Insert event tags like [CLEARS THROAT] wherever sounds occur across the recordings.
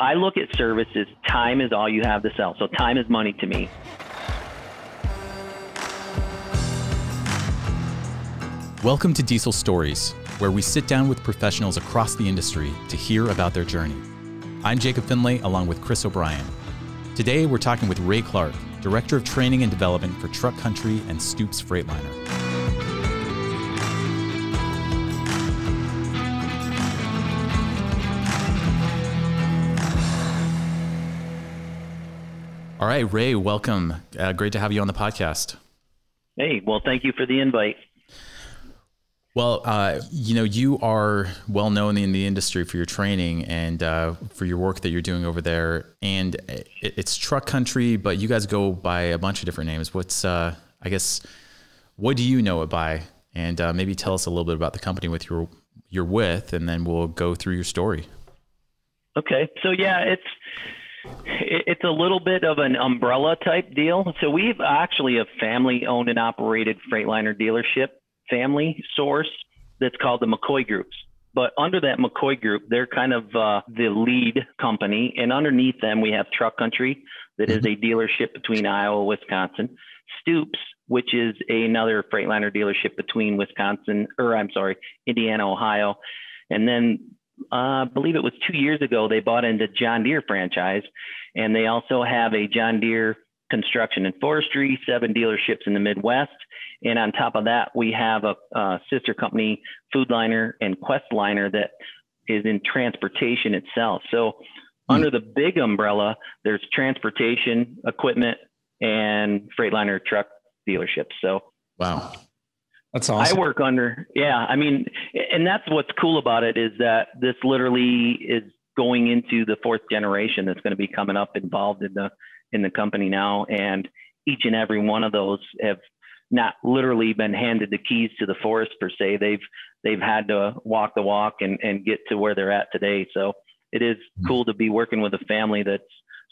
I look at services, time is all you have to sell. So time is money to me. Welcome to Diesel Stories, where we sit down with professionals across the industry to hear about their journey. I'm Jacob Finlay, along with Chris O'Brien. Today, we're talking with Ray Clark, Director of Training and Development for Truck Country and Stoops Freightliner. All right, Ray, welcome. Uh, great to have you on the podcast. Hey, well, thank you for the invite. Well, uh, you know, you are well known in the industry for your training and uh, for your work that you're doing over there. And it's truck country, but you guys go by a bunch of different names. What's, uh, I guess, what do you know it by? And uh, maybe tell us a little bit about the company with your you're with, and then we'll go through your story. Okay, so yeah, it's it's a little bit of an umbrella type deal. So we've actually a family owned and operated Freightliner dealership family source that's called the McCoy Groups. But under that McCoy Group, they're kind of uh, the lead company. And underneath them, we have Truck Country, that is a dealership between Iowa, Wisconsin. Stoops, which is another Freightliner dealership between Wisconsin, or I'm sorry, Indiana, Ohio. And then uh, I believe it was two years ago, they bought into John Deere franchise, and they also have a John Deere construction and forestry, seven dealerships in the Midwest. And on top of that, we have a, a sister company, Foodliner and Questliner, that is in transportation itself. So hmm. under the big umbrella, there's transportation, equipment, and Freightliner truck dealerships. So wow. That's awesome. I work under, yeah. I mean, and that's what's cool about it is that this literally is going into the fourth generation that's going to be coming up involved in the in the company now, and each and every one of those have not literally been handed the keys to the forest per se. They've they've had to walk the walk and and get to where they're at today. So it is mm-hmm. cool to be working with a family that's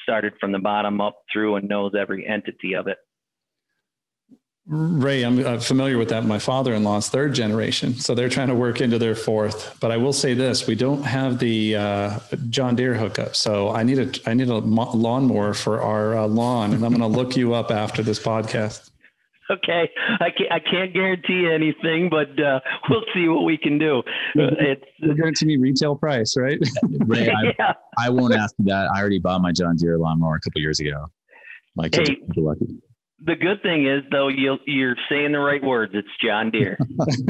started from the bottom up through and knows every entity of it. Ray, I'm uh, familiar with that. My father-in-law's third generation, so they're trying to work into their fourth. But I will say this: we don't have the uh, John Deere hookup, so I need a I need a lawnmower for our uh, lawn, and I'm going to look you up after this podcast. Okay, I can't I can't guarantee anything, but uh, we'll see what we can do. Uh, it's You'll guarantee me retail price, right? [LAUGHS] Ray, I, yeah. I won't ask you that. I already bought my John Deere lawnmower a couple years ago. My kids hey, lucky the good thing is though you you're saying the right words. It's John Deere.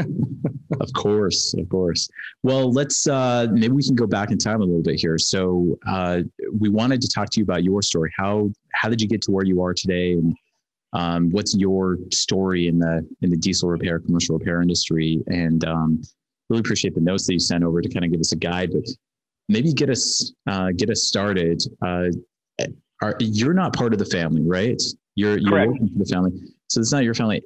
[LAUGHS] of course, of course. Well, let's uh, maybe we can go back in time a little bit here. So uh, we wanted to talk to you about your story. How how did you get to where you are today, and um, what's your story in the in the diesel repair, commercial repair industry? And um, really appreciate the notes that you sent over to kind of give us a guide, but maybe get us uh, get us started. Uh, are, you're not part of the family, right? You're you're Correct. working for the family, so it's not your family.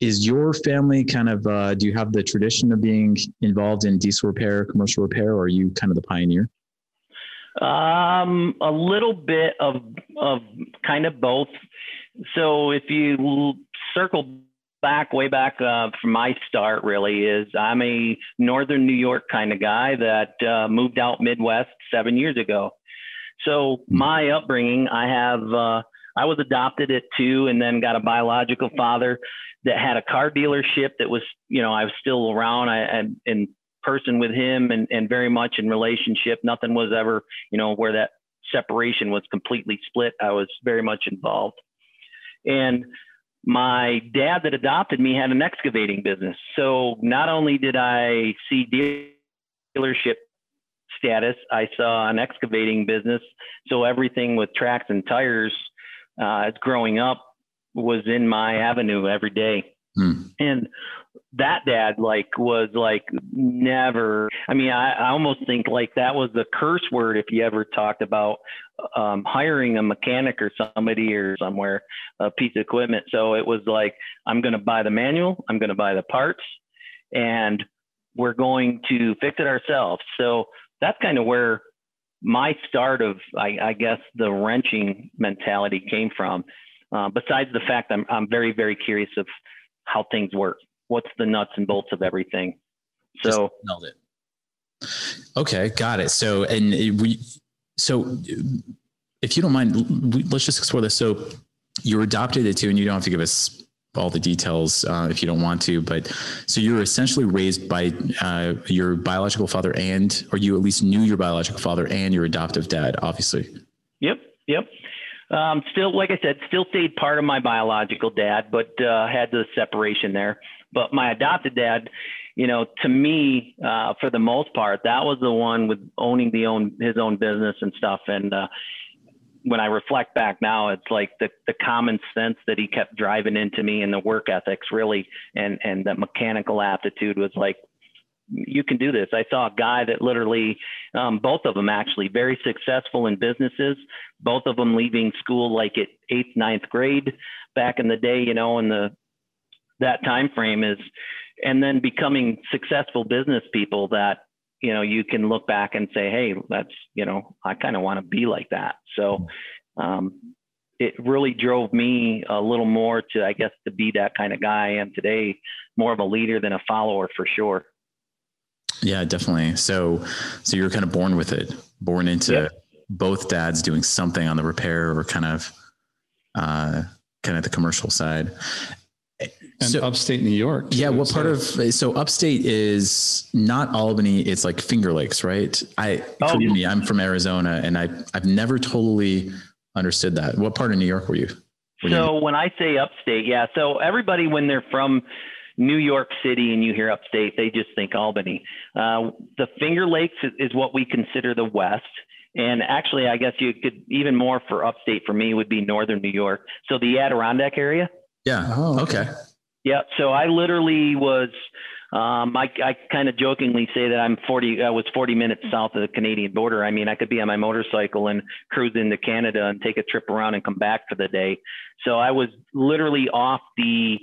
Is your family kind of? Uh, do you have the tradition of being involved in diesel repair, commercial repair, or are you kind of the pioneer? Um, a little bit of of kind of both. So if you circle back way back uh, from my start, really is I'm a northern New York kind of guy that uh, moved out Midwest seven years ago. So hmm. my upbringing, I have uh, I was adopted at two and then got a biological father that had a car dealership that was, you know, I was still around I, and in person with him and, and very much in relationship. Nothing was ever, you know, where that separation was completely split. I was very much involved. And my dad that adopted me had an excavating business. So not only did I see dealership status, I saw an excavating business. So everything with tracks and tires uh, growing up was in my avenue every day. Hmm. And that dad like was like never i mean I, I almost think like that was the curse word if you ever talked about um, hiring a mechanic or somebody or somewhere a piece of equipment so it was like i'm going to buy the manual i'm going to buy the parts and we're going to fix it ourselves so that's kind of where my start of, I, I guess, the wrenching mentality came from. Uh, besides the fact I'm, I'm very, very curious of how things work. What's the nuts and bolts of everything? So nailed it. Okay, got it. So, and we, so if you don't mind, let's just explore this. So you're adopted at two, and you don't have to give us all the details uh, if you don't want to. But so you're essentially raised by uh, your biological father, and or you at least knew your biological father and your adoptive dad, obviously. Yep. Yep. Um, still, like I said, still stayed part of my biological dad, but uh, had the separation there. But my adopted dad, you know, to me, uh, for the most part, that was the one with owning the own his own business and stuff. And uh, when I reflect back now, it's like the, the common sense that he kept driving into me and the work ethics really, and, and the mechanical aptitude was like, you can do this. I saw a guy that literally, um, both of them actually very successful in businesses, both of them leaving school like at eighth, ninth grade back in the day, you know, in the, that time frame is, and then becoming successful business people that you know, you can look back and say, hey, that's, you know, I kind of want to be like that. So um, it really drove me a little more to, I guess, to be that kind of guy I am today, more of a leader than a follower for sure. Yeah, definitely. So, so you're kind of born with it, born into yep. both dads doing something on the repair or kind of, uh, kind of the commercial side and so, upstate New York. Too, yeah. What so. part of so upstate is not Albany? It's like Finger Lakes, right? I oh. forgive me. I'm from Arizona, and I I've never totally understood that. What part of New York were you? Were so you? when I say upstate, yeah. So everybody when they're from New York City and you hear upstate, they just think Albany. Uh, the Finger Lakes is, is what we consider the West. And actually, I guess you could even more for upstate for me would be northern New York. So the Adirondack area. Yeah. Oh, okay. Yeah. So I literally was, um, I, I kind of jokingly say that I'm 40, I was 40 minutes south of the Canadian border. I mean, I could be on my motorcycle and cruise into Canada and take a trip around and come back for the day. So I was literally off the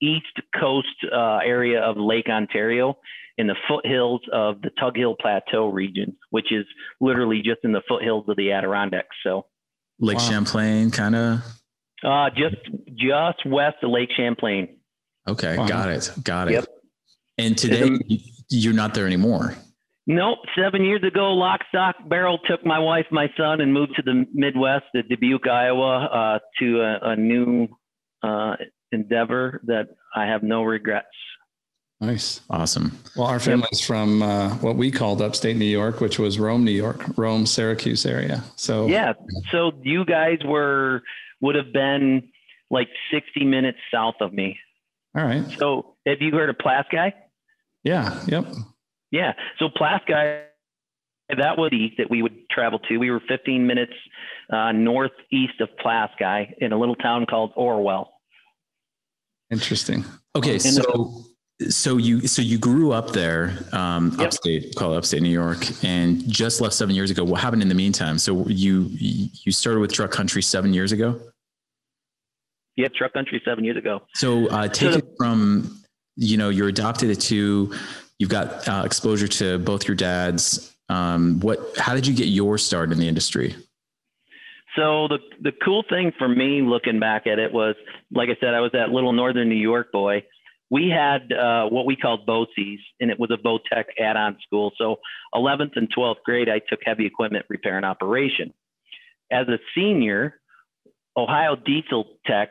east coast uh, area of Lake Ontario in the foothills of the Tug Hill Plateau region, which is literally just in the foothills of the Adirondacks. So Lake wow. Champlain, kind of. Uh, just just west of Lake Champlain. Okay, wow. got it, got it. Yep. And today you're not there anymore. Nope. Seven years ago, lock, stock, barrel took my wife, my son, and moved to the Midwest, to Dubuque, Iowa, uh, to a, a new uh, endeavor that I have no regrets. Nice. Awesome. Well, our family's from uh, what we called upstate New York, which was Rome, New York, Rome, Syracuse area. So, yeah. So you guys were would have been like 60 minutes south of me. All right. So have you heard of Pulaski? Yeah. Yep. Yeah. So Pulaski, that was east that we would travel to. We were 15 minutes uh, northeast of Pulaski in a little town called Orwell. Interesting. Okay. So, so you so you grew up there, um, yep. upstate, call it upstate New York, and just left seven years ago. What happened in the meantime? So you you started with Truck Country seven years ago. Yeah, Truck Country seven years ago. So uh, take so, it from you know you're adopted at two, you've got uh, exposure to both your dads. Um, what? How did you get your start in the industry? So the the cool thing for me, looking back at it, was like I said, I was that little northern New York boy we had uh, what we called BOCES, and it was a Votech add-on school. So 11th and 12th grade, I took heavy equipment repair and operation. As a senior, Ohio Diesel Tech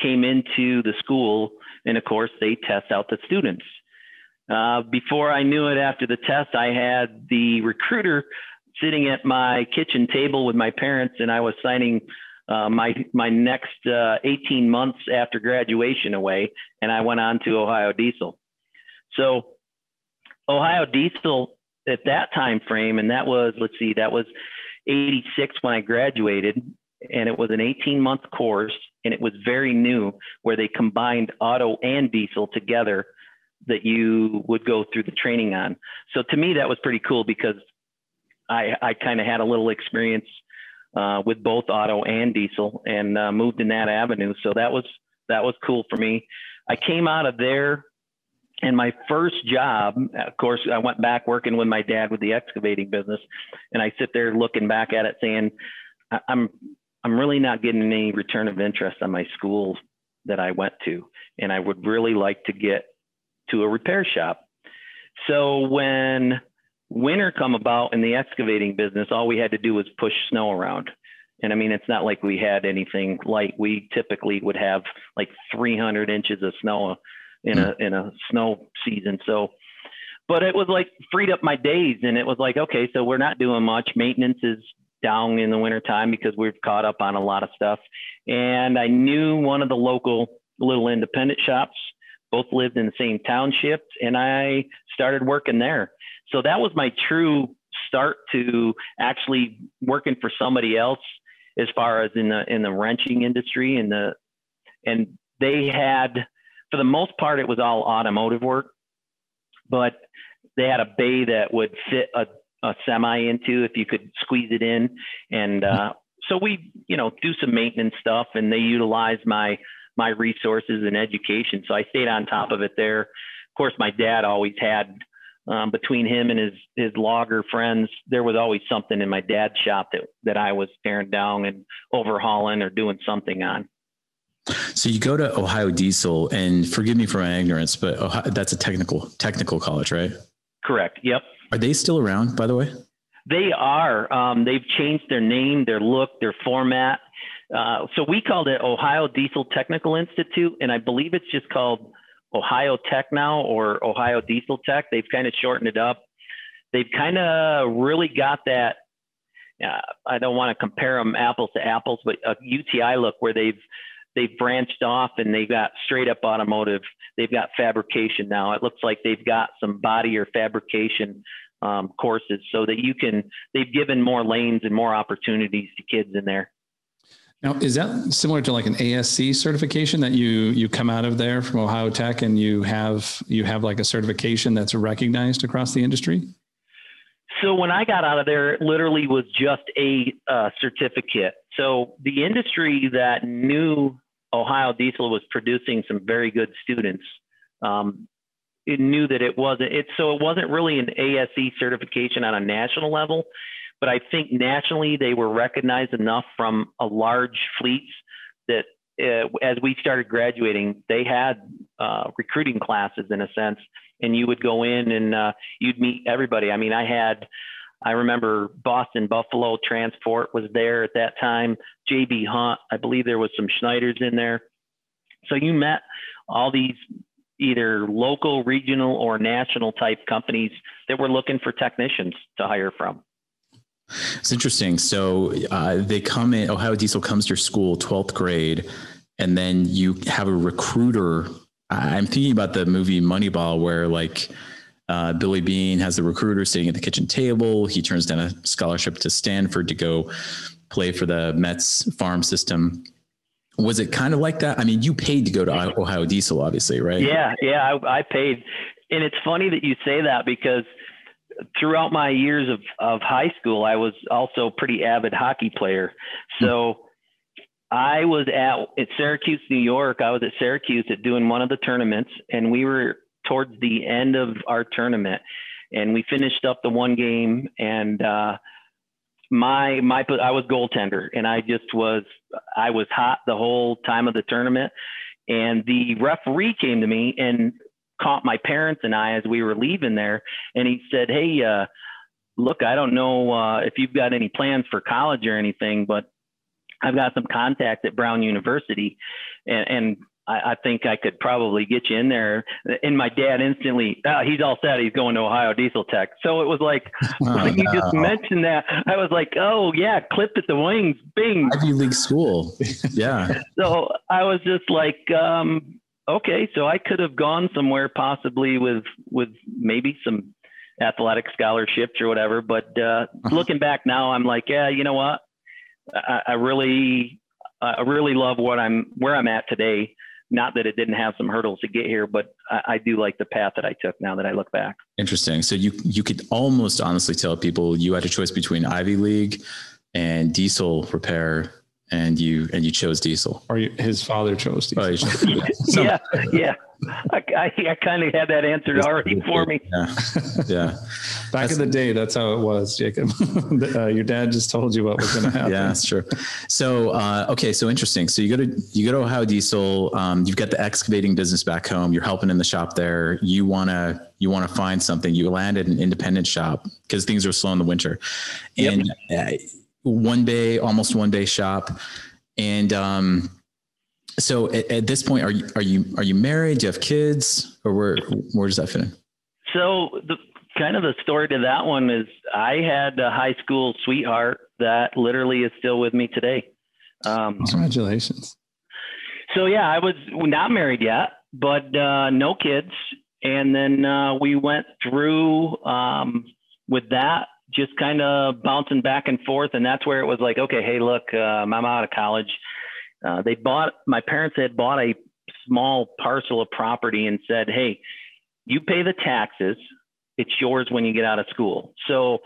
came into the school, and of course, they test out the students. Uh, before I knew it, after the test, I had the recruiter sitting at my kitchen table with my parents, and I was signing uh, my my next uh, 18 months after graduation away, and I went on to Ohio Diesel. So Ohio Diesel at that time frame, and that was let's see, that was 86 when I graduated, and it was an 18 month course, and it was very new where they combined auto and diesel together that you would go through the training on. So to me, that was pretty cool because I, I kind of had a little experience uh, with both auto and diesel and uh, moved in that avenue. So that was that was cool for me. I came out of there and my first job, of course, I went back working with my dad with the excavating business, and I sit there looking back at it, saying, "I'm I'm really not getting any return of interest on my school that I went to, and I would really like to get to a repair shop." So when winter come about in the excavating business, all we had to do was push snow around. And I mean, it's not like we had anything light. We typically would have like 300 inches of snow in a in a snow season. So, but it was like freed up my days, and it was like, okay, so we're not doing much. Maintenance is down in the wintertime because we've caught up on a lot of stuff. And I knew one of the local little independent shops. Both lived in the same township, and I started working there. So that was my true start to actually working for somebody else as far as in the in the wrenching industry and the and they had for the most part it was all automotive work but they had a bay that would fit a, a semi into if you could squeeze it in. And uh, so we you know do some maintenance stuff and they utilized my my resources and education. So i stayed on top of it there. Of course my dad always had um, between him and his his logger friends, there was always something in my dad's shop that that I was tearing down and overhauling or doing something on. So you go to Ohio Diesel, and forgive me for my ignorance, but Ohio, that's a technical technical college, right? Correct. Yep. Are they still around, by the way? They are. Um, they've changed their name, their look, their format. Uh, so we called it Ohio Diesel Technical Institute, and I believe it's just called Ohio Tech now or Ohio Diesel Tech. They've kind of shortened it up. They've kind of really got that. Uh, I don't want to compare them apples to apples, but a UTI look where they've they've branched off and they've got straight up automotive. They've got fabrication now. It looks like they've got some body or fabrication um, courses so that you can. They've given more lanes and more opportunities to kids in there. Now, is that similar to like an ASE certification that you you come out of there from Ohio Tech and you have you have like a certification that's recognized across the industry? So when I got out of there, it literally was just a uh, certificate. So the industry that knew Ohio Diesel was producing some very good students. Um, it knew that it wasn't it so it wasn't really an ASE certification on a national level but I think nationally they were recognized enough from a large fleets that uh, as we started graduating, they had uh, recruiting classes in a sense, and you would go in and uh, you'd meet everybody. I mean, I had, I remember Boston Buffalo Transport was there at that time. JB Hunt, I believe there was some Schneiders in there. So you met all these either local, regional, or national type companies that were looking for technicians to hire from. It's interesting. So uh, they come in, Ohio Diesel comes to your school, 12th grade, and then you have a recruiter. I'm thinking about the movie Moneyball, where like uh, Billy Beane has the recruiter sitting at the kitchen table. He turns down a scholarship to Stanford to go play for the Mets farm system. Was it kind of like that? I mean, you paid to go to Ohio Diesel, obviously, right? Yeah, yeah, I, I paid. And it's funny that you say that because – throughout my years of, of high school, I was also a pretty avid hockey player. So I was at, at Syracuse, New York. I was at Syracuse at doing one of the tournaments, and we were towards the end of our tournament, and we finished up the one game, and uh, my my I was goaltender, and I just was I was hot the whole time of the tournament, and the referee came to me and caught my parents and I as we were leaving there, and he said, "Hey, uh, look, I don't know uh, if you've got any plans for college or anything, but I've got some contacts at Brown University, and, and I, I, think I could probably get you in there. And my dad instantly, oh, he's all set. He's going to Ohio Diesel Tech. So it was like, [LAUGHS] oh, when no. you just mentioned that, I was like, oh, yeah, clipped at the wings, bing. Ivy League school. [LAUGHS] Yeah. so I was just like, um, okay, so I could have gone somewhere possibly with with maybe some athletic scholarships or whatever. But uh, uh-huh. looking back now, I'm like, yeah, you know what? I, I really, I really love what I'm where I'm at today. Not that it didn't have some hurdles to get here, but I, I do like the path that I took. Now that I look back, interesting. So you you could almost honestly tell people you had a choice between Ivy League and diesel repair and you and you chose diesel. Or you, his father chose diesel. Oh, chose, [LAUGHS] yeah, yeah. I, I, I kind of had that answered already for me. Yeah, [LAUGHS] yeah. Back that's, in the day, that's how it was, Jacob. [LAUGHS] uh, your dad just told you what was going to happen. yeah, that's true. So, uh, okay, so interesting. So you go to you go to Ohio Diesel. Um, you've got the excavating business back home. You're helping in the shop there. You wanna you want to find something. You land at an independent shop because things are slow in the winter, and yep. uh, one bay, almost one bay shop, and um, so at, at, this point, are you are you are you married? Do you have kids, or where where does that fit in? So the kind of the story to that one is I had a high school sweetheart that literally is still with me today. Um, Congratulations. So yeah, I was not married yet, but uh, no kids, and then uh, we went through um, with that, just kind of bouncing back and forth, and that's where it was like, okay, hey, look, uh, I'm out of college uh, they bought, my parents had bought a small parcel of property and said, hey, you pay the taxes. It's yours when you get out of school. So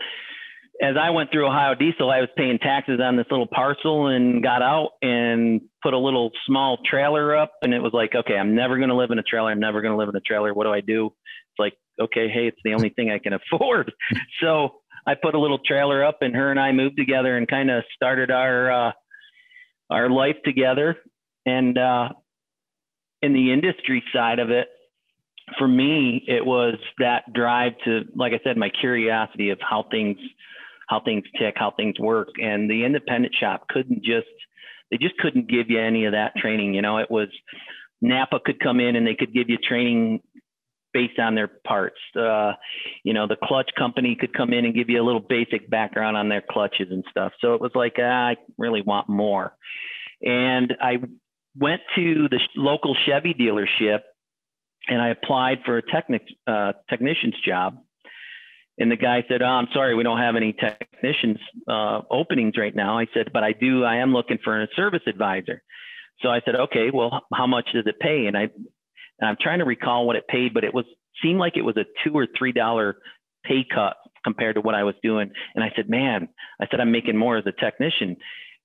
as I went through Ohio Diesel, I was paying taxes on this little parcel and got out and put a little small trailer up. And it was like, okay, I'm never going to live in a trailer. I'm never going to live in a trailer. What do I do? It's like, okay, hey, it's the only thing I can [LAUGHS] afford. so I put a little trailer up and her and I moved together and kind of started our, uh, our life together. And uh, in the industry side of it, for me, it was that drive to, like I said, my curiosity of how things, how things tick, how things work. And the independent shop couldn't just, they just couldn't give you any of that training. You know, it was Napa could come in and they could give you training based on their parts. Uh, you know, the clutch company could come in and give you a little basic background on their clutches and stuff. So it was like, ah, I really want more. And I went to the local Chevy dealership and I applied for a technic, uh, technician's job. And the guy said, oh, I'm sorry, we don't have any technicians uh, openings right now. I said, but I do, I am looking for a service advisor. So I said, okay, well, how much does it pay? And I and I'm trying to recall what it paid, but it was seemed like it was a two or three dollar pay cut compared to what I was doing. And I said, man, I said I'm making more as a technician.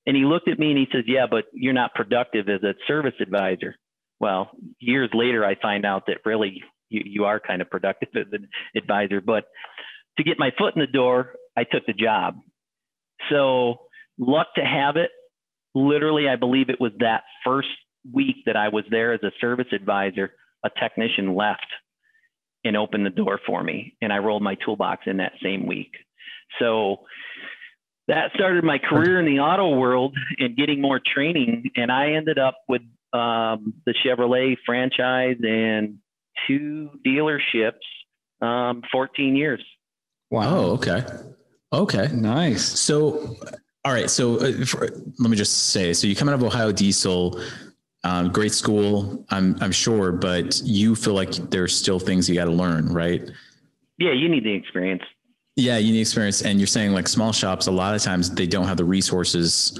And he looked at me and he says, yeah, but you're not productive as a service advisor. Well, years later, I find out that really you, you are kind of productive as an advisor. But to get my foot in the door, I took the job. So luck to have it. Literally, I believe it was that first week that I was there as a service advisor a technician left and opened the door for me. And I rolled my toolbox in that same week. So that started my career in the auto world and getting more training. And I ended up with um, the Chevrolet franchise and two dealerships, um, 14 years. Wow. Oh, okay. Okay. Nice. So, all right. So, uh, for, let me just say so you come out of Ohio Diesel um, great school, I'm I'm sure, but you feel like there's still things you got to learn, right? Yeah, you need the experience. Yeah, you need experience, and you're saying like small shops. A lot of times they don't have the resources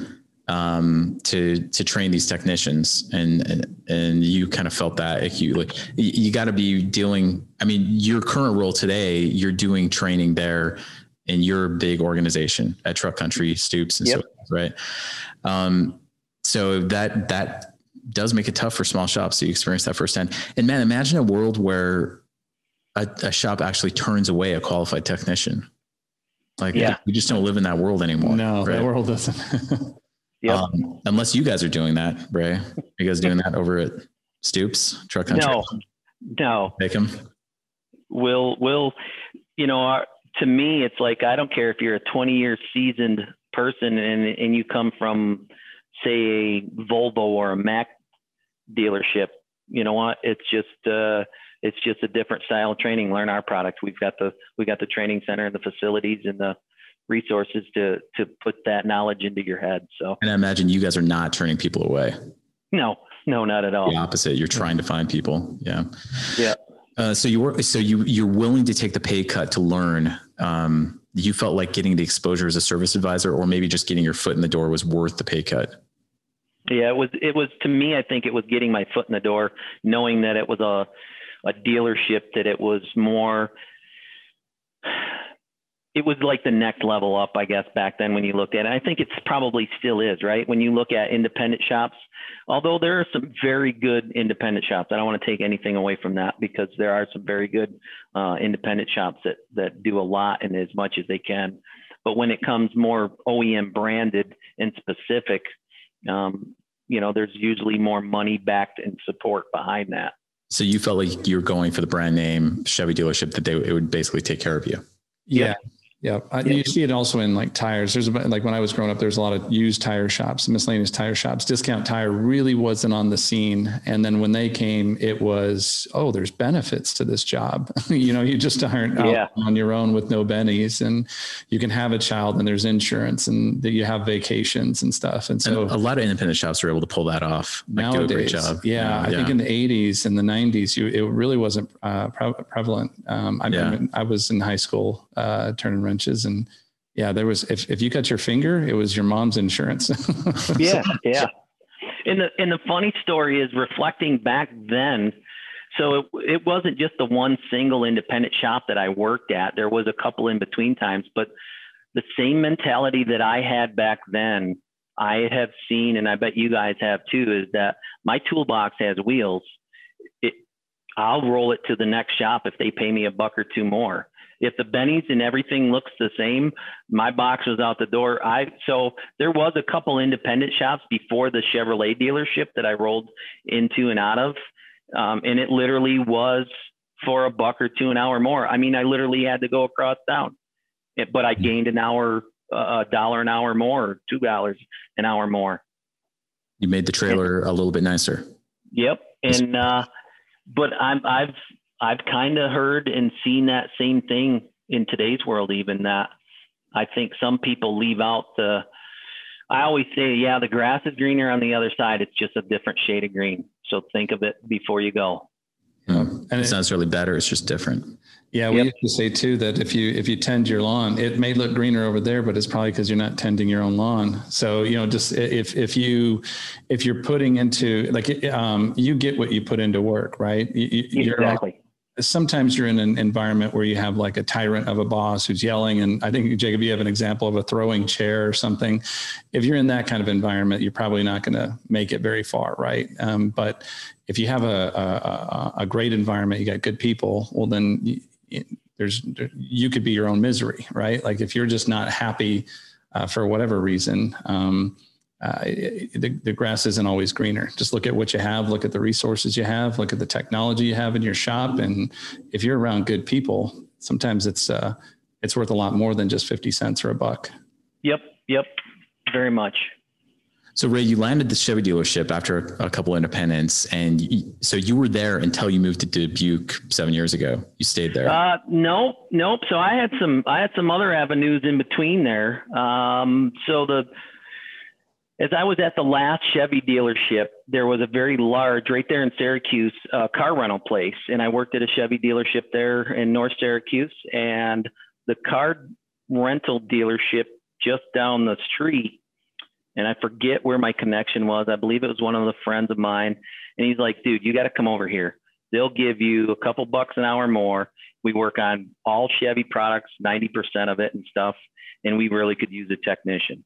um, to to train these technicians, and and you kind of felt that acutely. You, like, you got to be dealing. I mean, your current role today, you're doing training there in your big organization at Truck Country Stoops and yep. so right. Um, so that that does make it tough for small shops to experience that firsthand. And man, imagine a world where a, a shop actually turns away a qualified technician. Like yeah. we just don't live in that world anymore. No, right? that world doesn't. [LAUGHS] yep. Um, unless you guys are doing that, Ray. Are you guys doing that over at Stoops Truck Country? No, no. Make them. Will will you know? Our, to me, it's like I don't care if you're a 20 year seasoned person and and you come from say a Volvo or a Mack dealership. You know what? It's just uh, it's just a different style of training. Learn our product. We've got the we got the training center and the facilities and the resources to to put that knowledge into your head. So and I imagine you guys are not turning people away. No, no, not at all. The opposite. You're trying to find people. Yeah. Yeah. Uh, so you were so you you're willing to take the pay cut to learn. Um, you felt like getting the exposure as a service advisor, or maybe just getting your foot in the door was worth the pay cut. Yeah, it was. It was to me. I think it was getting my foot in the door, knowing that it was a a dealership, that it was more. it was like the next level up, I guess, back then when you looked at it. I think it's probably still is, right? When you look at independent shops, although there are some very good independent shops, I don't want to take anything away from that because there are some very good uh, independent shops that that do a lot and as much as they can. But when it comes more OEM branded and specific, um, you know, there's usually more money backed and support behind that. So you felt like you were going for the brand name Chevy dealership that they it would basically take care of you. Yeah. Yeah. Yeah. You see it also in like tires. There's about, like when I was growing up, there's a lot of used tire shops, miscellaneous tire shops. Discount tire really wasn't on the scene. And then when they came, it was, oh, there's benefits to this job. [LAUGHS] you know, you just aren't yeah. on your own with no bennies and you can have a child and there's insurance and you have vacations and stuff. And so and a lot of independent shops are able to pull that off. Like nowadays, yeah, yeah, I think in the 80s and the 90s, you, it really wasn't uh, pre- prevalent. Um, I, yeah. I was in high school uh, turning wrenches and yeah, there was, if, if you cut your finger, it was your mom's insurance. [LAUGHS] [LAUGHS] yeah. Yeah. And the, and the funny story is reflecting back then. So it, it wasn't just the one single independent shop that I worked at. There was a couple in between times, but the same mentality that I had back then, I have seen, and I bet you guys have too, is that my toolbox has wheels. It, I'll roll it to the next shop if they pay me a buck or two more if the bennies and everything looks the same, my box was out the door. I so there was a couple independent shops before the Chevrolet dealership that I rolled into and out of, um, and it literally was for a buck or two an hour more. I mean, I literally had to go across town, but I gained an hour, a dollar an hour more, two dollars an hour more. You made the trailer and, a little bit nicer. Yep, and uh, but I'm I've I've kind of heard and seen that same thing in today's world, even that I think some people leave out the. I always say, yeah, the grass is greener on the other side. It's just a different shade of green. So think of it before you go. Yeah. And it's not necessarily better. It's just different. Yeah, we yep. used to say too that if you if you tend your lawn, it may look greener over there, but it's probably because you're not tending your own lawn. So you know, just if if you if you're putting into like um, you get what you put into work, right? You, exactly sometimes you're in an environment where you have like a tyrant of a boss who's yelling and i think jacob you have an example of a throwing chair or something. If you're in that kind of environment you're probably not going to make it very far right? Um, but if you have a, a, a, great environment you got good people well then you, there's you could be your own misery right? Like if you're just not happy uh, for whatever reason um, uh, the, the grass isn't always greener. Just look at what you have, look at the resources you have, look at the technology you have in your shop. And if you're around good people, sometimes it's, uh, it's worth a lot more than just 50 cents or a buck. Yep. Yep. Very much. So Ray, you landed the Chevy dealership after a couple independents, and you, so you were there until you moved to Dubuque seven years ago. You stayed there. Uh, nope, nope. So I had some, I had some other avenues in between there. Um, so the as I was at the last Chevy dealership, there was a very large, right there in Syracuse, uh, car rental place. And I worked at a Chevy dealership there in North Syracuse. And the car rental dealership just down the street, and I forget where my connection was. I believe it was one of the friends of mine. And he's like, dude, you got to come over here. They'll give you a couple bucks an hour more. We work on all Chevy products, 90% of it and stuff. And we really could use a technician.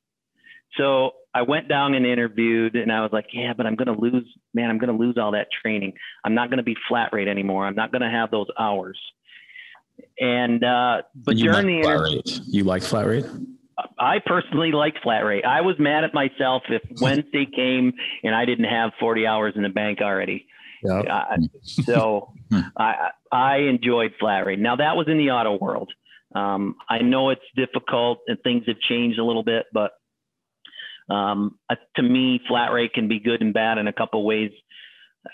So I went down and interviewed, and I was like, yeah, but I'm going to lose, man, I'm going to lose all that training. I'm not going to be flat rate anymore. I'm not going to have those hours. And, uh, but you during like the interview, you like flat rate? I personally like flat rate. I was mad at myself if [LAUGHS] Wednesday came and I didn't have 40 hours in the bank already. Yep. Uh, so. [LAUGHS] I, I enjoyed flat rate. Now that was in the auto world. Um, I know it's difficult and things have changed a little bit, but um, uh, to me, flat rate can be good and bad in a couple ways.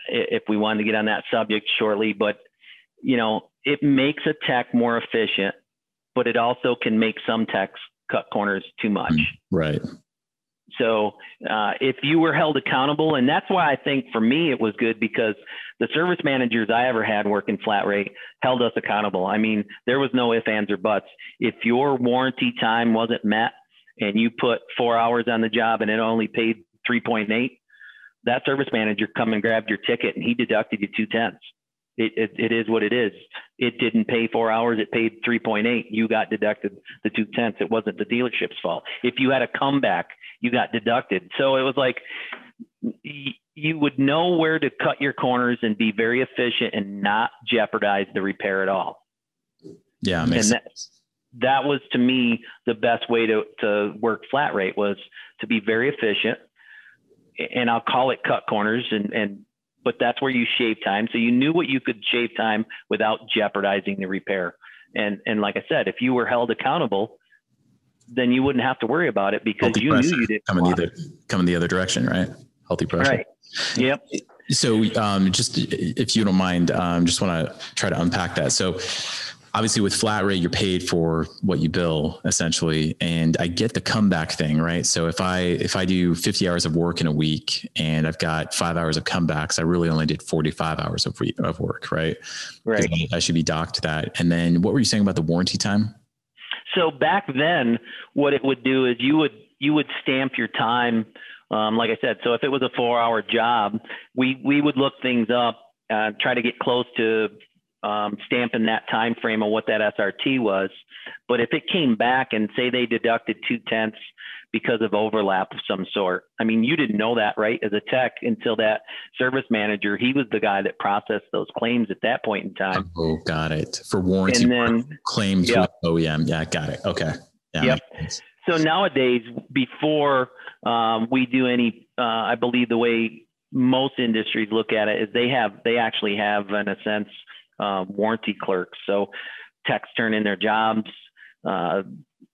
If we wanted to get on that subject shortly, but you know, it makes a tech more efficient, but it also can make some techs cut corners too much. Mm, right. So uh, if you were held accountable, and that's why I think for me it was good because the service managers I ever had working flat rate held us accountable. I mean, there was no ifs, ands, or buts. If your warranty time wasn't met, and you put four hours on the job and it only paid 3.8, that service manager come and grabbed your ticket and he deducted you two tenths. It, it, it is what it is. It didn't pay four hours. It paid 3.8. You got deducted the two tenths. It wasn't the dealership's fault. If you had a comeback, you got deducted. So it was like you would know where to cut your corners and be very efficient and not jeopardize the repair at all. Yeah, makes and that, that was to me the best way to, to work flat rate was to be very efficient and I'll call it cut corners and, and but that's where you shave time. So you knew what you could shave time without jeopardizing the repair. And and like I said, if you were held accountable, then you wouldn't have to worry about it because Healthy you knew you didn't coming the other coming the other direction, right? Healthy pressure. Right. Yep. So um, just if you don't mind, um, just want to try to unpack that. So obviously with flat rate you're paid for what you bill essentially. And i get the comeback thing right? So if i if i do 50 hours of work in a week and i've got five hours of comebacks i really only did 45 hours of, of work right? Right. I should be docked that. And then what were you saying about the warranty time? So back then what it would do is you would you would stamp your time um, like i said so if it was a four hour job we we would look things up uh, try to get close to um, stamping that time frame of what that SRT was. But if it came back and say they deducted two tenths because of overlap of some sort, I mean, you didn't know that, right? As a tech, until that service manager, he was the guy that processed those claims at that point in time. Oh, got it. For warranty and then, claims with OEM. Yeah, got it. Okay. Yeah. Yep. So nowadays, before um, we do any, uh, I believe the way most industries look at it is they have, they actually have, in a sense, um, warranty clerks. So techs turn in their jobs. Uh,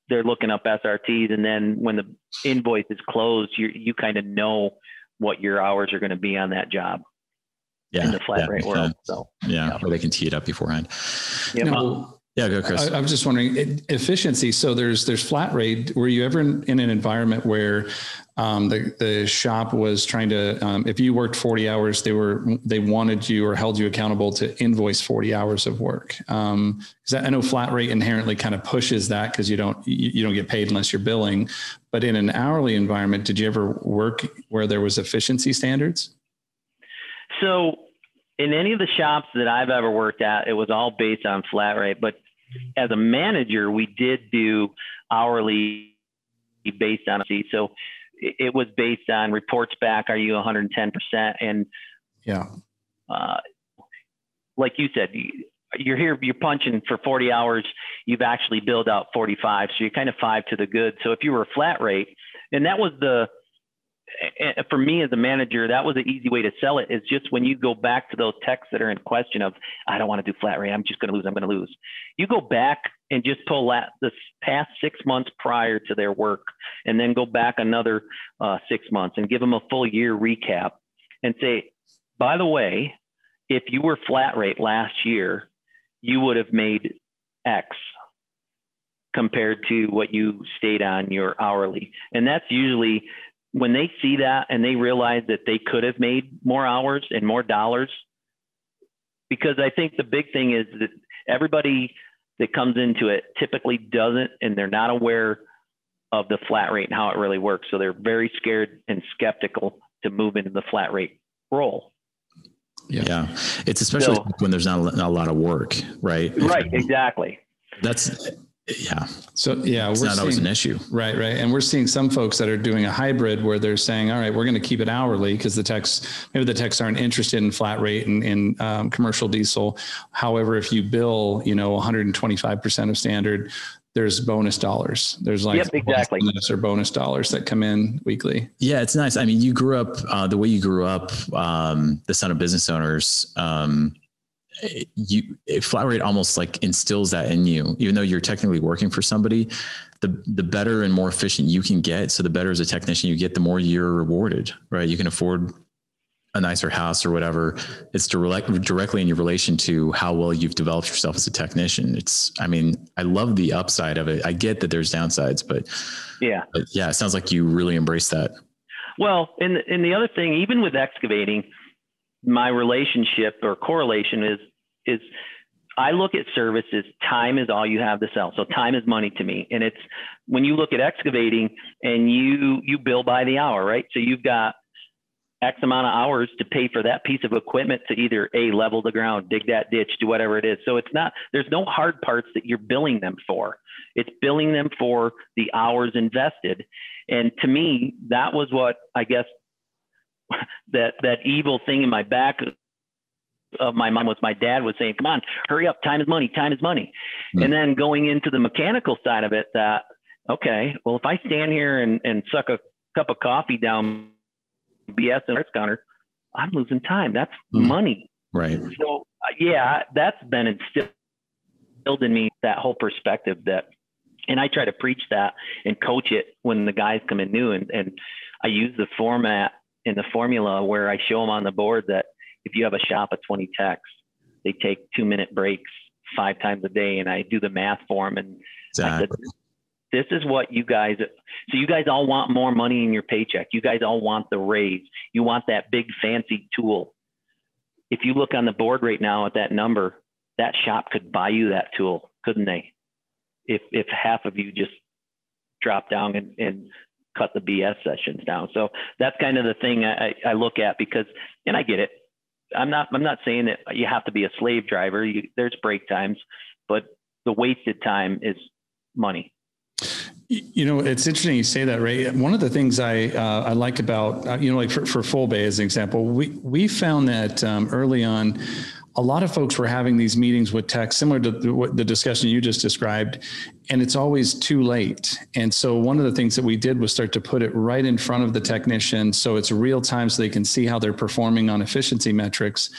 they're looking up SRTs, and then when the invoice is closed, you you kind of know what your hours are going to be on that job. Yeah, in the flat yeah, rate world. So yeah, yeah, or they can tee it up beforehand. Yep. Now, yeah, go, Chris. I, I was just wondering efficiency. So there's there's flat rate. Were you ever in, in an environment where um, the the shop was trying to um, if you worked 40 hours they were they wanted you or held you accountable to invoice 40 hours of work um, I know flat rate inherently kind of pushes that because you don't you, you don't get paid unless you're billing but in an hourly environment did you ever work where there was efficiency standards so in any of the shops that I've ever worked at it was all based on flat rate but as a manager we did do hourly based on a seat. so it was based on reports back. Are you 110 percent? And yeah, uh, like you said, you're here, you're punching for 40 hours. You've actually billed out 45, so you're kind of five to the good. So if you were a flat rate, and that was the for me as a manager, that was an easy way to sell it. Is just when you go back to those texts that are in question of, I don't want to do flat rate. I'm just going to lose. I'm going to lose. You go back and just pull that this past six months prior to their work, and then go back another uh, six months and give them a full year recap, and say, by the way, if you were flat rate last year, you would have made X compared to what you stayed on your hourly, and that's usually when they see that and they realize that they could have made more hours and more dollars, because I think the big thing is that everybody that comes into it typically doesn't, and they're not aware of the flat rate and how it really works. So they're very scared and skeptical to move into the flat rate role. Yeah. yeah. It's especially so, when there's not, not a lot of work, right? Right. Exactly. That's yeah. So yeah, it's we're not seeing, always an issue. Right, right. And we're seeing some folks that are doing a hybrid where they're saying, all right, we're going to keep it hourly because the techs, maybe the techs aren't interested in flat rate and in um, commercial diesel. However, if you bill, you know, 125% of standard, there's bonus dollars. There's like yep, exactly. bonus or bonus dollars that come in weekly. Yeah, it's nice. I mean, you grew up uh, the way you grew up, um, the son of business owners. Um, you flat rate almost like instills that in you. Even though you're technically working for somebody the the better and more efficient you can get so the better as a technician you get the more you're rewarded right? You can afford a nicer house or whatever. It's direct, directly in your relation to how well you've developed yourself as a technician. It's i mean i love the upside of it. I get that there's downsides but yeah. but yeah it sounds like you really embrace that. Well and and the other thing even with excavating my relationship or correlation is is I look at services, time is all you have to sell. So time is money to me. And it's when you look at excavating and you you bill by the hour, right? So you've got X amount of hours to pay for that piece of equipment to either a level the ground, dig that ditch, do whatever it is. So it's not there's no hard parts that you're billing them for. It's billing them for the hours invested. And to me, that was what I guess [LAUGHS] that that evil thing in my back of my mom was my dad was saying, "Come on, hurry up! Time is money. Time is money." Mm-hmm. And then going into the mechanical side of it, that okay, well, if I stand here and and suck a cup of coffee down BS and arts counter, I'm losing time. That's mm. money. Right. So uh, yeah, that's been instilled in me that whole perspective that, and I try to preach that and coach it when the guys come in new, and and I use the format in the formula where I show them on the board that if you have a shop of 20 techs, they take two minute breaks five times a day, and I do the math for them, and exactly. Said, this is what you guys so you guys all want more money in your paycheck. You guys all want the raise. You want that big fancy tool. If you look on the board right now at that number that shop could buy you that tool couldn't they? If if half of you just drop down and, and cut the bs sessions down. So that's kind of the thing I, I look at because and i get it. I'm not i'm not saying that you have to be a slave driver. You, there's break times but the wasted time is money. You know, it's interesting you say that, Ray. One of the things I uh, I like about uh, you know, like for, for Fullbay as an example, we we found that um, early on, a lot of folks were having these meetings with tech, similar to the, the discussion you just described, and it's always too late. And so one of the things that we did was start to put it right in front of the technician, so it's real time, so they can see how they're performing on efficiency metrics.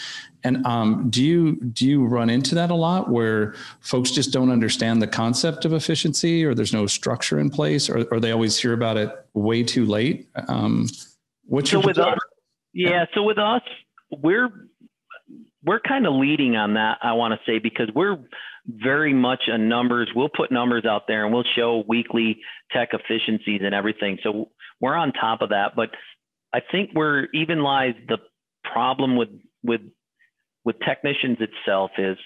And um, do you do you run into that a lot, where folks just don't understand the concept of efficiency, or there's no structure in place, or, or they always hear about it way too late? Um, what's so your with us, yeah, so with us, we're we're kind of leading on that. I want to say because we're very much a numbers. We'll put numbers out there and we'll show weekly tech efficiencies and everything. So we're on top of that. But I think where even lies the problem with with with technicians itself is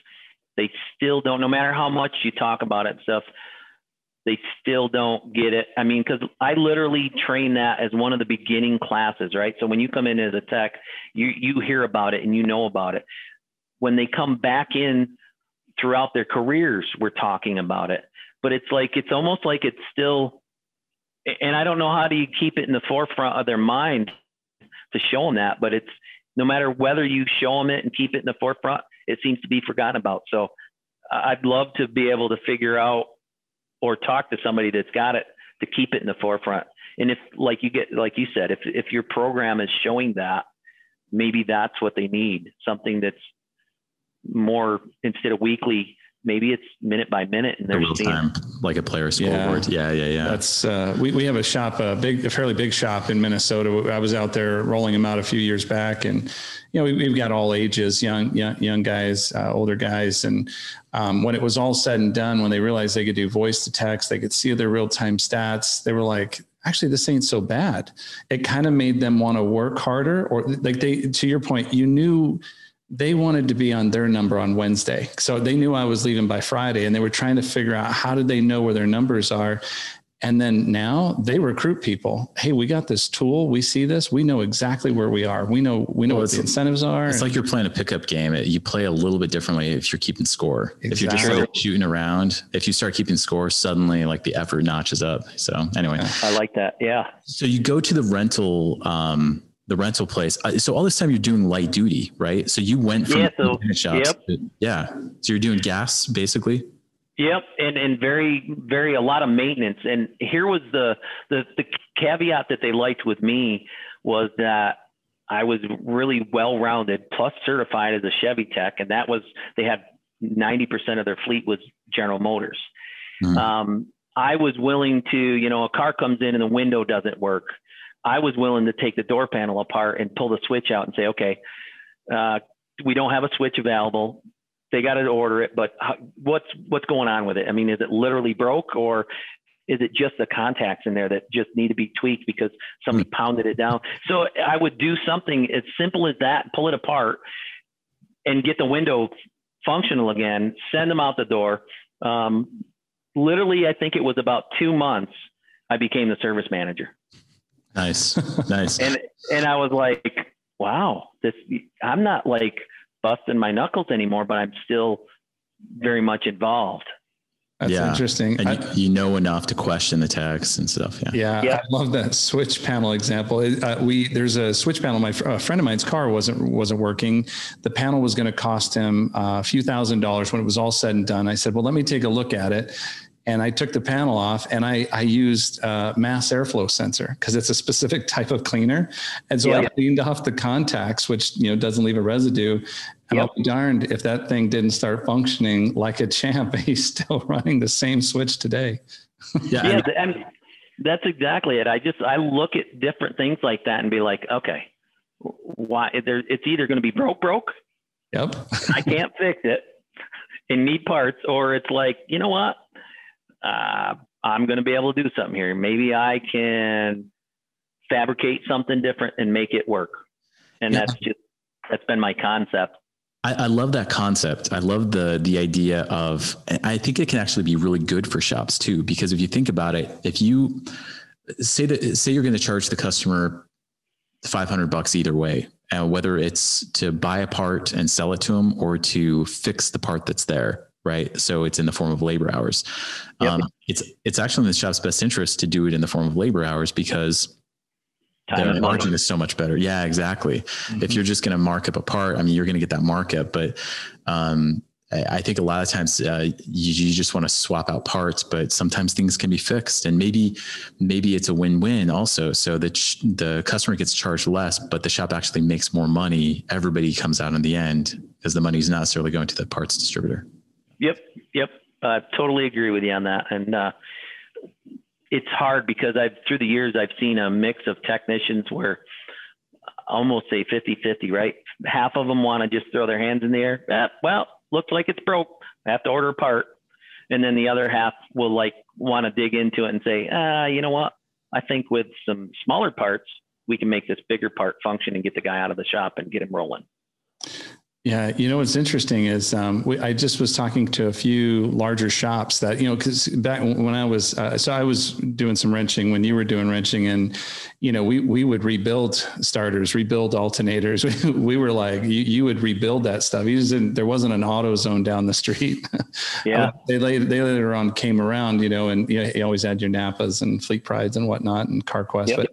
they still don't, no matter how much you talk about it stuff, they still don't get it. I mean, because I literally train that as one of the beginning classes, right? So when you come in as a tech, you you hear about it and you know about it. When they come back in throughout their careers, we're talking about it. But it's like it's almost like it's still, and I don't know how do you keep it in the forefront of their mind to show them that. But it's no matter whether you show them it and keep it in the forefront, it seems to be forgotten about. So I'd love to be able to figure out or talk to somebody that's got it to keep it in the forefront. And if, like you get, like you said, if if your program is showing that, maybe that's what they need. Something that's more instead of weekly maybe it's minute by minute and there's real time, like a player scoreboard. Yeah, yeah, yeah. yeah. That's uh, we we have a shop, a big, a fairly big shop in Minnesota. I was out there rolling them out a few years back, and you know we, have got all ages, young young young guys, uh, older guys, and um, when it was all said and done, when they realized they could do voice to text, they could see their real time stats. They were like. Actually, this ain't so bad. It kind of made them want to work harder, or like they, to your point, you knew they wanted to be on their number on Wednesday. So they knew I was leaving by Friday and they were trying to figure out how did they know where their numbers are. And then now they recruit people. Hey, we got this tool. We see this. We know exactly where we are. We know we know well, what the incentives are. It's like you're playing a pickup game. You play a little bit differently if you're keeping score. Exactly. If you're just like shooting around, if you start keeping score, suddenly like the effort notches up. So anyway, I like that. Yeah. So you go to the rental um, the rental place. Uh, so all this time you're doing light duty, right? So you went from yeah, so, shops. Yep. To, yeah. So you're doing gas basically. Yep, and and very very a lot of maintenance. And here was the the the caveat that they liked with me was that I was really well rounded, plus certified as a Chevy tech, and that was they had ninety percent of their fleet was General Motors. Mm. Um, I was willing to, you know, a car comes in and the window doesn't work. I was willing to take the door panel apart and pull the switch out and say, okay, uh, we don't have a switch available. They got to order it, but how, what's what's going on with it? I mean, is it literally broke, or is it just the contacts in there that just need to be tweaked because somebody mm-hmm. pounded it down? So I would do something as simple as that, pull it apart, and get the window functional again. Send them out the door. Um, literally, I think it was about two months. I became the service manager. Nice, nice. and and I was like, wow, this I'm not like busting my knuckles anymore, but I'm still very much involved. That's Yeah. interesting. and I- you, you know enough to question the text and stuff. Yeah. Yeah, Yeah. I love that switch panel example. Uh, we there's a switch panel. My a friend of mine's car wasn't wasn't working. The panel was going to cost him uh, a few thousand dollars when it was all said and done. I said, "Well, let me take a look at it." And I took the panel off, and I I used uh, mass airflow sensor because it's a specific [LAUGHS] type of cleaner. And so I cleaned off the contacts, which you know doesn't leave a residue. And Yep. I'll be darned if that thing didn't start functioning like a champ. [LAUGHS] He's still running the same switch today. Yeah. I yeah, mean, I mean, that's exactly it. I just I look at different things like that and be like, okay, why? There, it's either going to be broke, broke. Yep. [LAUGHS] I can't fix it and need parts, or it's like, you know what? Uh, I'm going to be able to do something here. Maybe I can fabricate something different and make it work. And Yeah. that's just that's been my concept. I, I love that concept. I love the the idea of. I think it can actually be really good for shops too, because if you think about it, if you say that say you're going to charge the customer five hundred bucks either way, and whether it's to buy a part and sell it to them or to fix the part that's there, right? So it's in the form of labor hours. Yep. Um, it's it's actually in the shop's best interest to do it in the form of labor hours because Time the is margin is so much better. Yeah, exactly. If you're just going to mark up a part, I mean, you're going to get that markup. But um, I, I think a lot of times uh, you, you just want to swap out parts, but sometimes things can be fixed, and maybe maybe it's a win-win also. So that sh- the customer gets charged less, but the shop actually makes more money. Everybody comes out in the end because the money is not necessarily going to the parts distributor. Yep, yep. I totally agree with you on that. And uh, it's hard because I've through the years I've seen a mix of technicians where almost say 50-50, right? Half of them want to just throw their hands in the air. Eh, well, looks like it's broke. I have to order a part. And then the other half will like want to dig into it and say, ah, you know what? I think with some smaller parts, we can make this bigger part function and get the guy out of the shop and get him rolling. Yeah, you know what's interesting is um, we, I just was talking to a few larger shops that you know because back when I was uh, so I was doing some wrenching when you were doing wrenching and you know we we would rebuild starters, rebuild alternators. We, [LAUGHS] we were like you, you would rebuild that stuff. You just didn't, there wasn't an AutoZone down the street. [LAUGHS] Yeah. They later they later on came around, you know, and you, know, you always had your Napas and Fleet Prides and whatnot and CarQuest, Yep. but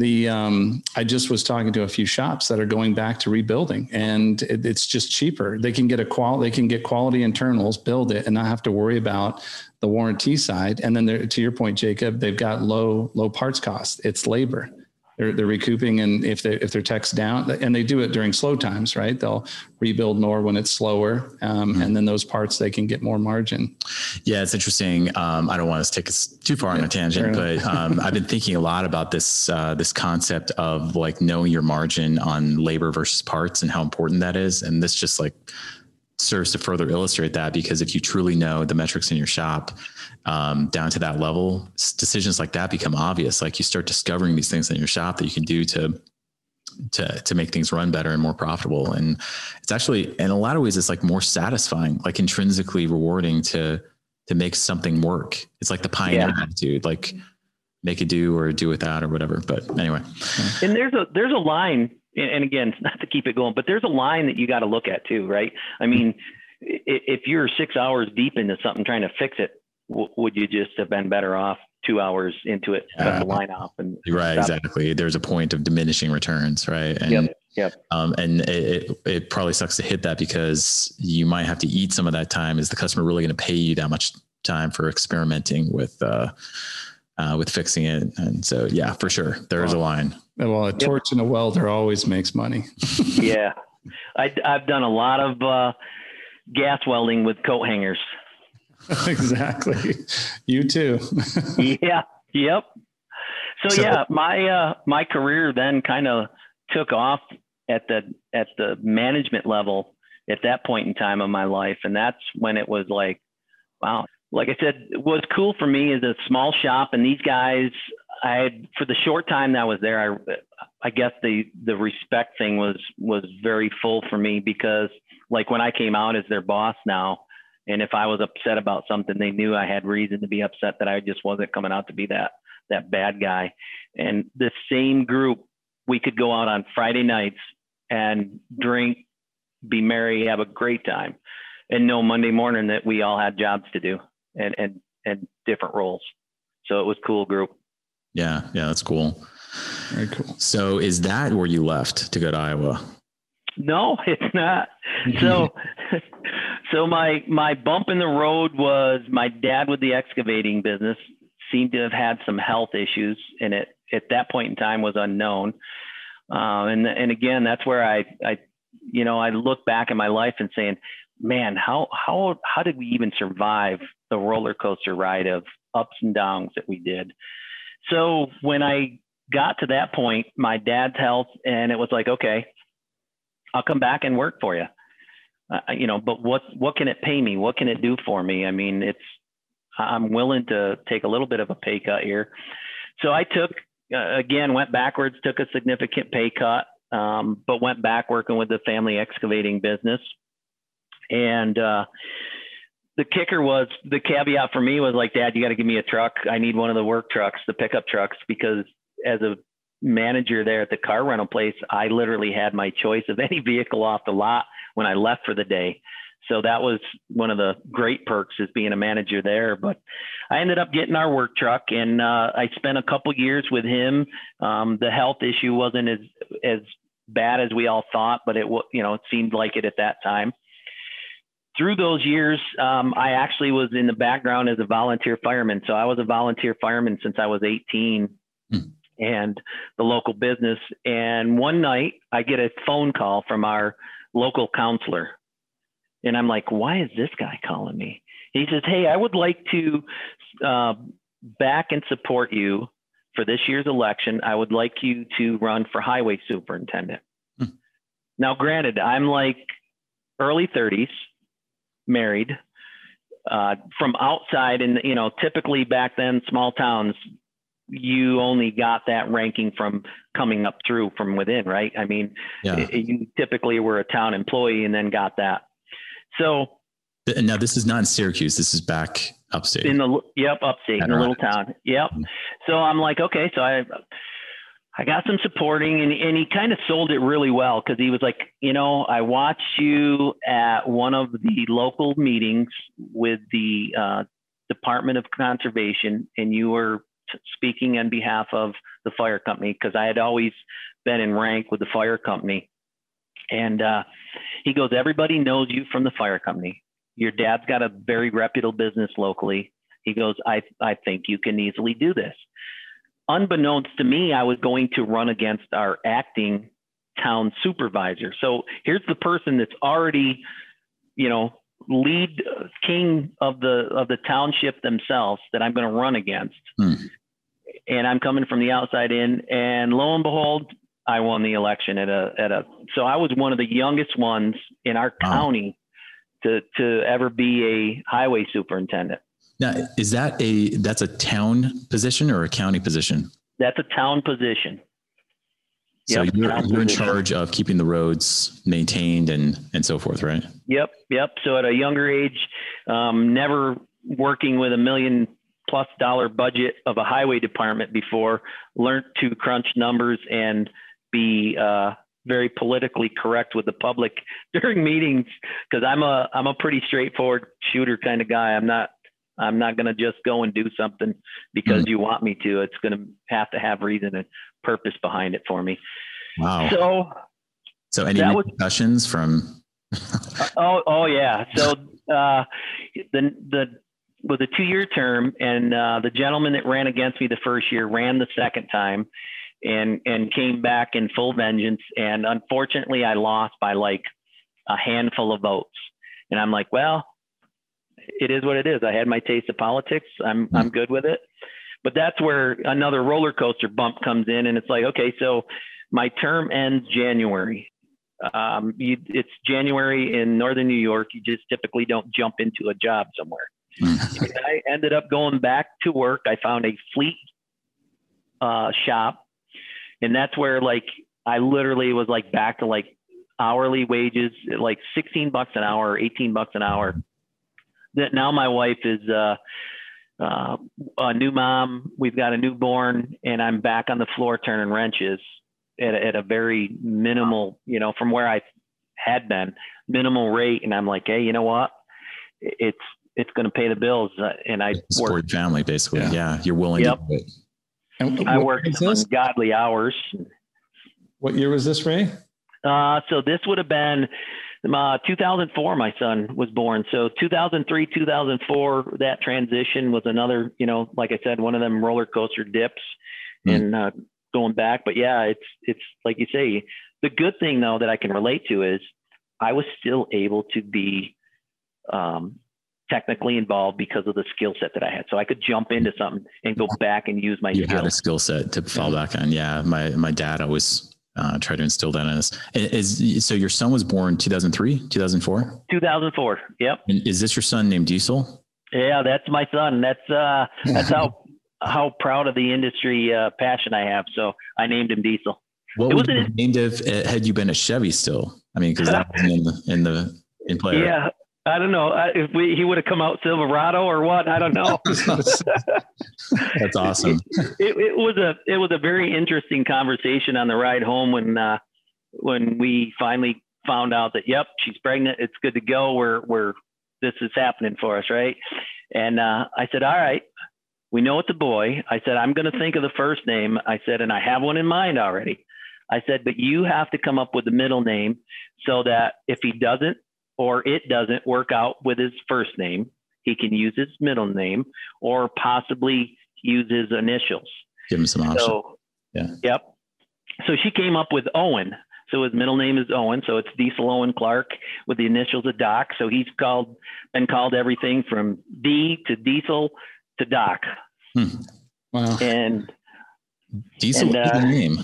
the um, I just was talking to a few shops that are going back to rebuilding, and it, it's just cheaper. They can get a qual they can get quality internals, build it, and not have to worry about the warranty side. And then to your point, Jacob, they've got low low parts costs. It's labor. They're, they're recouping, and if they if their tech's down, and they do it during slow times, right? They'll rebuild more when it's slower, um, and then those parts they can get more margin. Yeah, it's interesting. Um, I don't want to take us too far on a tangent, but um, I've been [LAUGHS] thinking a lot about this uh, this concept of like knowing your margin on labor versus parts and how important that is. And this just like serves to further illustrate that because if you truly know the metrics in your shop um, down to that level, decisions like that become obvious. Like you start discovering these things in your shop that you can do to to to make things run better and more profitable. And it's actually in a lot of ways it's like more satisfying, like intrinsically rewarding to to make something work. It's like the pioneer Yeah. attitude, like make it do or do without or whatever. But anyway, And there's a there's a line, and again, [LAUGHS] not to keep it going, but there's a line that you got to look at too, right? I mean, if you're six hours deep into something trying to fix it, w- would you just have been better off two hours into it, cut the line off, and right, stop? exactly. There's a point of diminishing returns, right? And Yep, yep. Um, and it, it, it probably sucks to hit that because you might have to eat some of that time. Is the customer really going to pay you that much time for experimenting with uh, uh, with fixing it? And so, yeah, for sure, there is a line. Well, a torch and a welder always makes money. [LAUGHS] yeah, I, I've done a lot of uh, gas welding with coat hangers. [LAUGHS] exactly. You too. [LAUGHS] yeah. Yep. So, So- yeah, my uh, my career then kind of took off at the at the management level at that point in time of my life, and that's when it was like, wow. Like I said, was cool for me is a small shop, and these guys, I had for the short time that I was there, I I guess the the respect thing was was very full for me because like when I came out as their boss now, and if I was upset about something, they knew I had reason to be upset that I just wasn't coming out to be that that bad guy. And the same group, we could go out on Friday nights and drink, be merry, have a great time, and know Monday morning that we all had jobs to do and and and different roles. So it was cool group. Yeah, yeah, that's cool. Very cool. So is that where you left to go to Iowa? No, it's not. So [LAUGHS] so my my bump in the road was my dad with the excavating business seemed to have had some health issues and it at that point in time was unknown. Uh, and and again, that's where I I you know I look back at my life and saying, man, how how how did we even survive the roller coaster ride of ups and downs that we did? So when I got to that point, my dad's health, and it was like, okay, I'll come back and work for you. Uh, you know, but what what can it pay me? What can it do for me? I mean, it's I'm willing to take a little bit of a pay cut here. So I took uh, again went backwards, took a significant pay cut, um, but went back working with the family excavating business. And uh, the kicker was the caveat for me was like, Dad, you got to give me a truck. I need one of the work trucks, the pickup trucks, because as a manager there at the car rental place, I literally had my choice of any [LAUGHS] vehicle off the lot when I left for the day. So that was one of the great perks as being a manager there. But I ended up getting our work truck, and uh, I spent a couple years with him. Um, the health issue wasn't as as bad as we all thought, but it you know it seemed like it at that time. Through those years, um, I actually was in the background as a volunteer fireman. So I was a volunteer fireman since I was 18. Hmm and the local business. And one night I get a phone call from our local counselor. And I'm like, why is this guy calling me? He says, Hey, I would like to uh, back and support you for this year's election. I would like you to run for highway superintendent. Hmm. Now, granted, I'm like early 30s, married. Uh, from outside, and you know, typically back then, small towns, you only got that ranking from coming up through from within, right? I mean, yeah. it, you typically were a town employee and then got that. So now this is not in Syracuse. This is back upstate. In the yep, upstate in a little town. Yep. Mm-hmm. So I'm like, okay, so I I got some supporting, and and he kind of sold it really well because he was like, you know, I watched you at one of the local meetings with the uh, Department of Conservation, and you were speaking on behalf of the fire company because I had always been in rank with the fire company. And uh, he goes, Everybody knows you from the fire company. Your dad's got a very reputable business locally. He goes, I, I think you can easily do this. Unbeknownst to me, I was going to run against our acting town supervisor. So here's the person that's already, you know, lead king of the of the township themselves that I'm going to run against. Hmm and I'm coming from the outside in. And lo and behold, I won the election at a at a. So I was one of the youngest ones in our wow. county to to ever be a highway superintendent. Now, is that a that's a town position or a county position? That's a town position. So yep, you're, you're in charge of keeping the roads maintained and and so forth, right? Yep, yep. So at a younger age, um, never working with a million plus dollar budget of a highway department before, learned to crunch numbers and be uh, very politically correct with the public [LAUGHS] during meetings because I'm a I'm a pretty straightforward shooter kind of guy. I'm not I'm not going to just go and do something because mm. you want me to. It's going to have to have reason and purpose behind it for me. Wow. So so any discussions from [LAUGHS] oh oh yeah. So uh, the the with a two year term, and uh, the gentleman that ran against me the first year ran the second time, and and came back in full vengeance. And unfortunately, I lost by like a handful of votes. And I'm like, well, it is what it is. I had my taste of politics. I'm I'm good with it. But that's where another roller coaster bump comes in, and it's like, okay, so my term ends January. Um, you, it's January in northern New York. You just typically don't jump into a job somewhere. I ended up going back to work. I found a fleet uh, shop, and that's where like I literally was like back to like hourly wages, like 16 bucks an hour, 18 bucks an hour. That now my wife is uh, uh, a new mom. We've got a newborn, and I'm back on the floor turning wrenches at a, at a very minimal, you know, from where I had been minimal rate. And I'm like, hey, you know what? It's it's going to pay the bills, uh, and I support work. family basically. Yeah, yeah you're willing Yep. to do it. And I what worked was this? ungodly hours. What year was this, Ray? Uh, so this would have been uh, 2004. My son was born. So 2003, 2004. That transition was another, you know, like I said, one of them roller coaster dips, Hmm. and uh, going back. But yeah, it's it's like you say. The good thing though that I can relate to is I was still able to be um, technically involved because of the skill set that I had. So I could jump into something and go back and use my You had a skill set to fall back on. Yeah, my my dad always uh, tried to instill that in us. Is so your son was born 2003, 2004, 2004. Yep. and is this your son named Diesel? Yeah, that's my son. That's uh, that's how [LAUGHS] how proud of the industry uh, passion I have. So I named him Diesel. What It was you an- have named if had you been a Chevy still? I mean, because that was in the in the in play. right? I don't know. If we, he would have come out Silverado or what. I don't know. [LAUGHS] That's awesome. it, it was a it was a very interesting conversation on the ride home when uh, when we finally found out that yep she's pregnant. It's good to go. We're we're this is happening for us right? And uh, I said all right. We know it's a boy. I said I'm going to think of the first name. I said and I have one in mind already. I said but you have to come up with the middle name so that if he doesn't or it doesn't work out with his first name he can use his middle name or possibly use his initials Give him some options. so, Yeah. Yep. So she came up with Owen. So his middle name is Owen. So it's Diesel Owen Clark with the initials of Doc. So he's called been called everything from D to Diesel to Doc. Wow. And Diesel and, uh, name.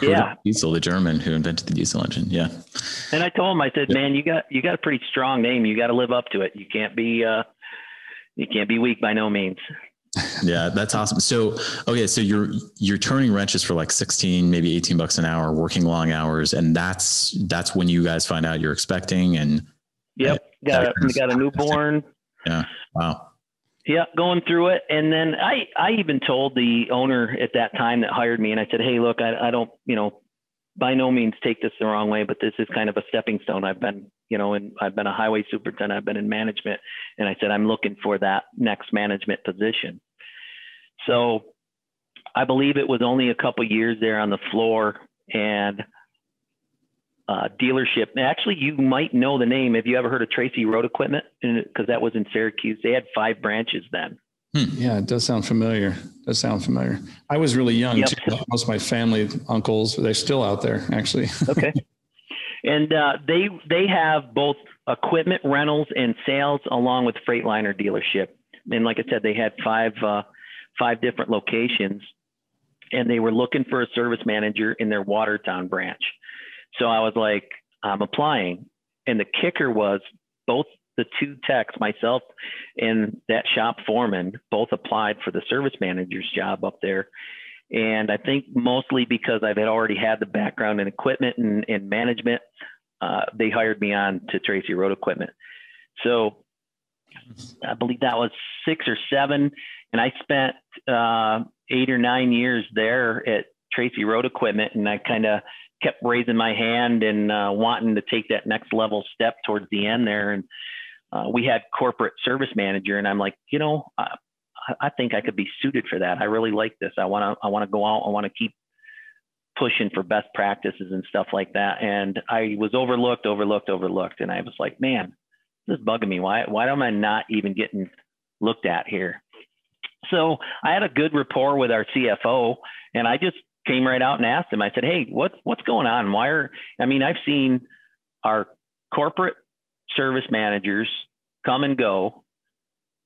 Yeah. Diesel, the German who invented the diesel engine. Yeah. and I told him, I said, man, you got you got a pretty strong name. You got to live up to it. You can't be uh, you can't be weak by no means. [LAUGHS] Yeah, that's awesome. So, okay, so you're you're turning wrenches for like 16, maybe 18 bucks an hour, working long hours, and that's that's when you guys find out you're expecting and Yep. Got a, got a newborn. Yeah. Wow. Yeah, going through it, and then I I even told the owner at that time that hired me, and I said, hey, look, I I don't you know, by no means take this the wrong way, but this is kind of a stepping stone. I've been you know, and I've been a highway superintendent, I've been in management, and I said I'm looking for that next management position. So I believe it was only a couple years there on the floor, and uh, dealership. Actually, you might know the name. Have you ever heard of Tracy Road Equipment? Because that was in Syracuse. They had five branches then. Yeah, it does sound familiar. Does sound familiar. I was really young Yep. too. Most of my family, uncles, they're still out there actually. [LAUGHS] Okay. and uh, they they have both equipment rentals and sales along with Freightliner dealership. And like I said, they had five uh, five different locations, and they were looking for a service manager in their Watertown branch. So I was like, I'm applying. And the kicker was both the two techs, myself and that shop foreman, both applied for the service manager's job up there. And I think mostly because I've had already had the background in equipment and, and management, uh, they hired me on to Tracy Road Equipment. So I believe that was six or seven. And I spent uh, eight or nine years there at Tracy Road Equipment. And I kind of kept raising my hand and uh, wanting to take that next level step towards the end there. And uh, we had corporate service manager, and I'm like, you know, I, I think I could be suited for that. I really like this. I want to, I want to go out. I want to keep pushing for best practices and stuff like that. And I was overlooked, overlooked, overlooked. And I was like, man, this is bugging me. Why, why am I not even getting looked at here? So I had a good rapport with our CFO, and I just came right out and asked him. I said, "Hey, what's what's going on? Why are I mean, I've seen our corporate service managers come and go,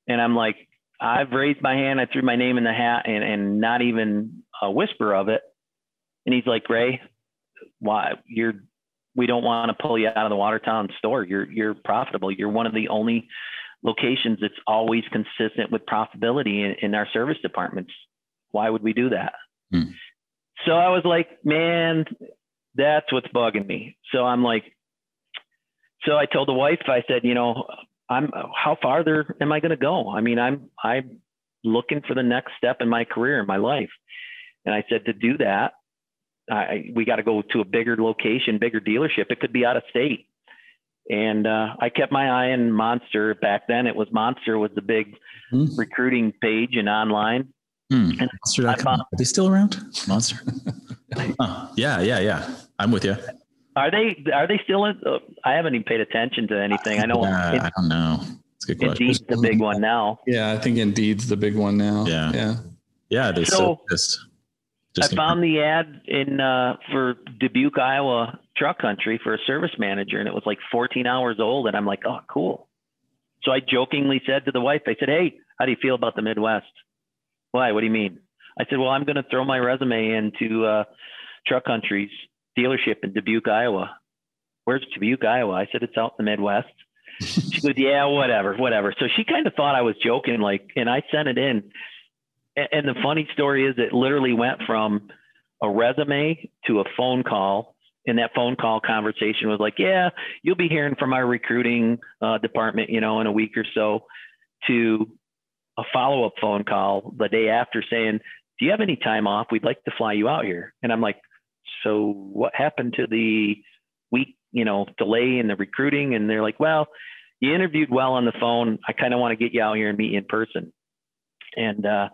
and I'm like, I've raised my hand, I threw my name in the hat, and and not even a whisper of it. And he's like, Ray, why you're we don't want to pull you out of the Watertown store. You're you're profitable. You're one of the only locations that's always consistent with profitability in, in our service departments. Why would we do that? Hmm. So I was like, man, that's what's bugging me. So I'm like, so I told the wife, I said, you know, I'm how farther am I going to go? I mean, I'm I'm looking for the next step in my career in my life. And I said, to do that, I, we got to go to a bigger location, bigger dealership. It could be out of state. And uh, I kept my eye on Monster. Back then, it was Monster was the big hmm. recruiting page and online. Hmm. And Monster.com. Are they still around? Monster. [LAUGHS] oh, yeah, yeah, yeah. I'm with you. Are they? Are they still? In, uh, I haven't even paid attention to anything. I know. Uh, it, I don't know. It's a good question. Indeed's the big one now. Yeah, I think Indeed's the big one now. Yeah, yeah, yeah. They so, just, just I found the ad in uh, for Dubuque, Iowa truck country for a service manager, and it was like 14 hours old, and I'm like, oh, cool. So I jokingly said to the wife, I said, hey, how do you feel about the Midwest? Why? What do you mean? I said, well, I'm going to throw my resume into uh, truck country's dealership in Dubuque, Iowa. Where's Dubuque, Iowa? I said, it's out in the Midwest. she goes, yeah, whatever, whatever. So she kind of thought I was joking, like, and I sent it in. And the funny story is, it literally went from a resume to a phone call. And that phone call conversation was like, yeah, you'll be hearing from our recruiting uh, department, you know, in a week or so, to a follow up phone call the day after saying, do you have any time off? We'd like to fly you out here. And I'm like, so what happened to the week, you know, delay in the recruiting? And they're like, well, you interviewed well on the phone. I kind of want to get you out here and meet you in person. And uh,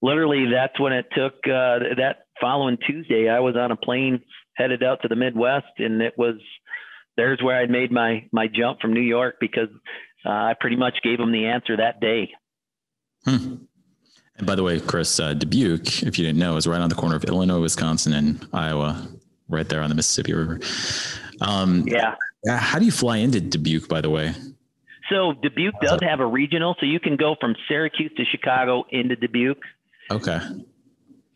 literally, that's when it took. Uh, that following Tuesday, I was on a plane headed out to the Midwest, and it was there's where I made my my jump from New York because uh, I pretty much gave them the answer that day. Hmm. And by the way, Chris, uh, Dubuque, if you didn't know, is right on the corner of Illinois, Wisconsin, and Iowa, right there on the Mississippi River. Um, yeah. How do you fly into Dubuque, by the way? So Dubuque does have a regional, so you can go from Syracuse to Chicago into Dubuque. Okay.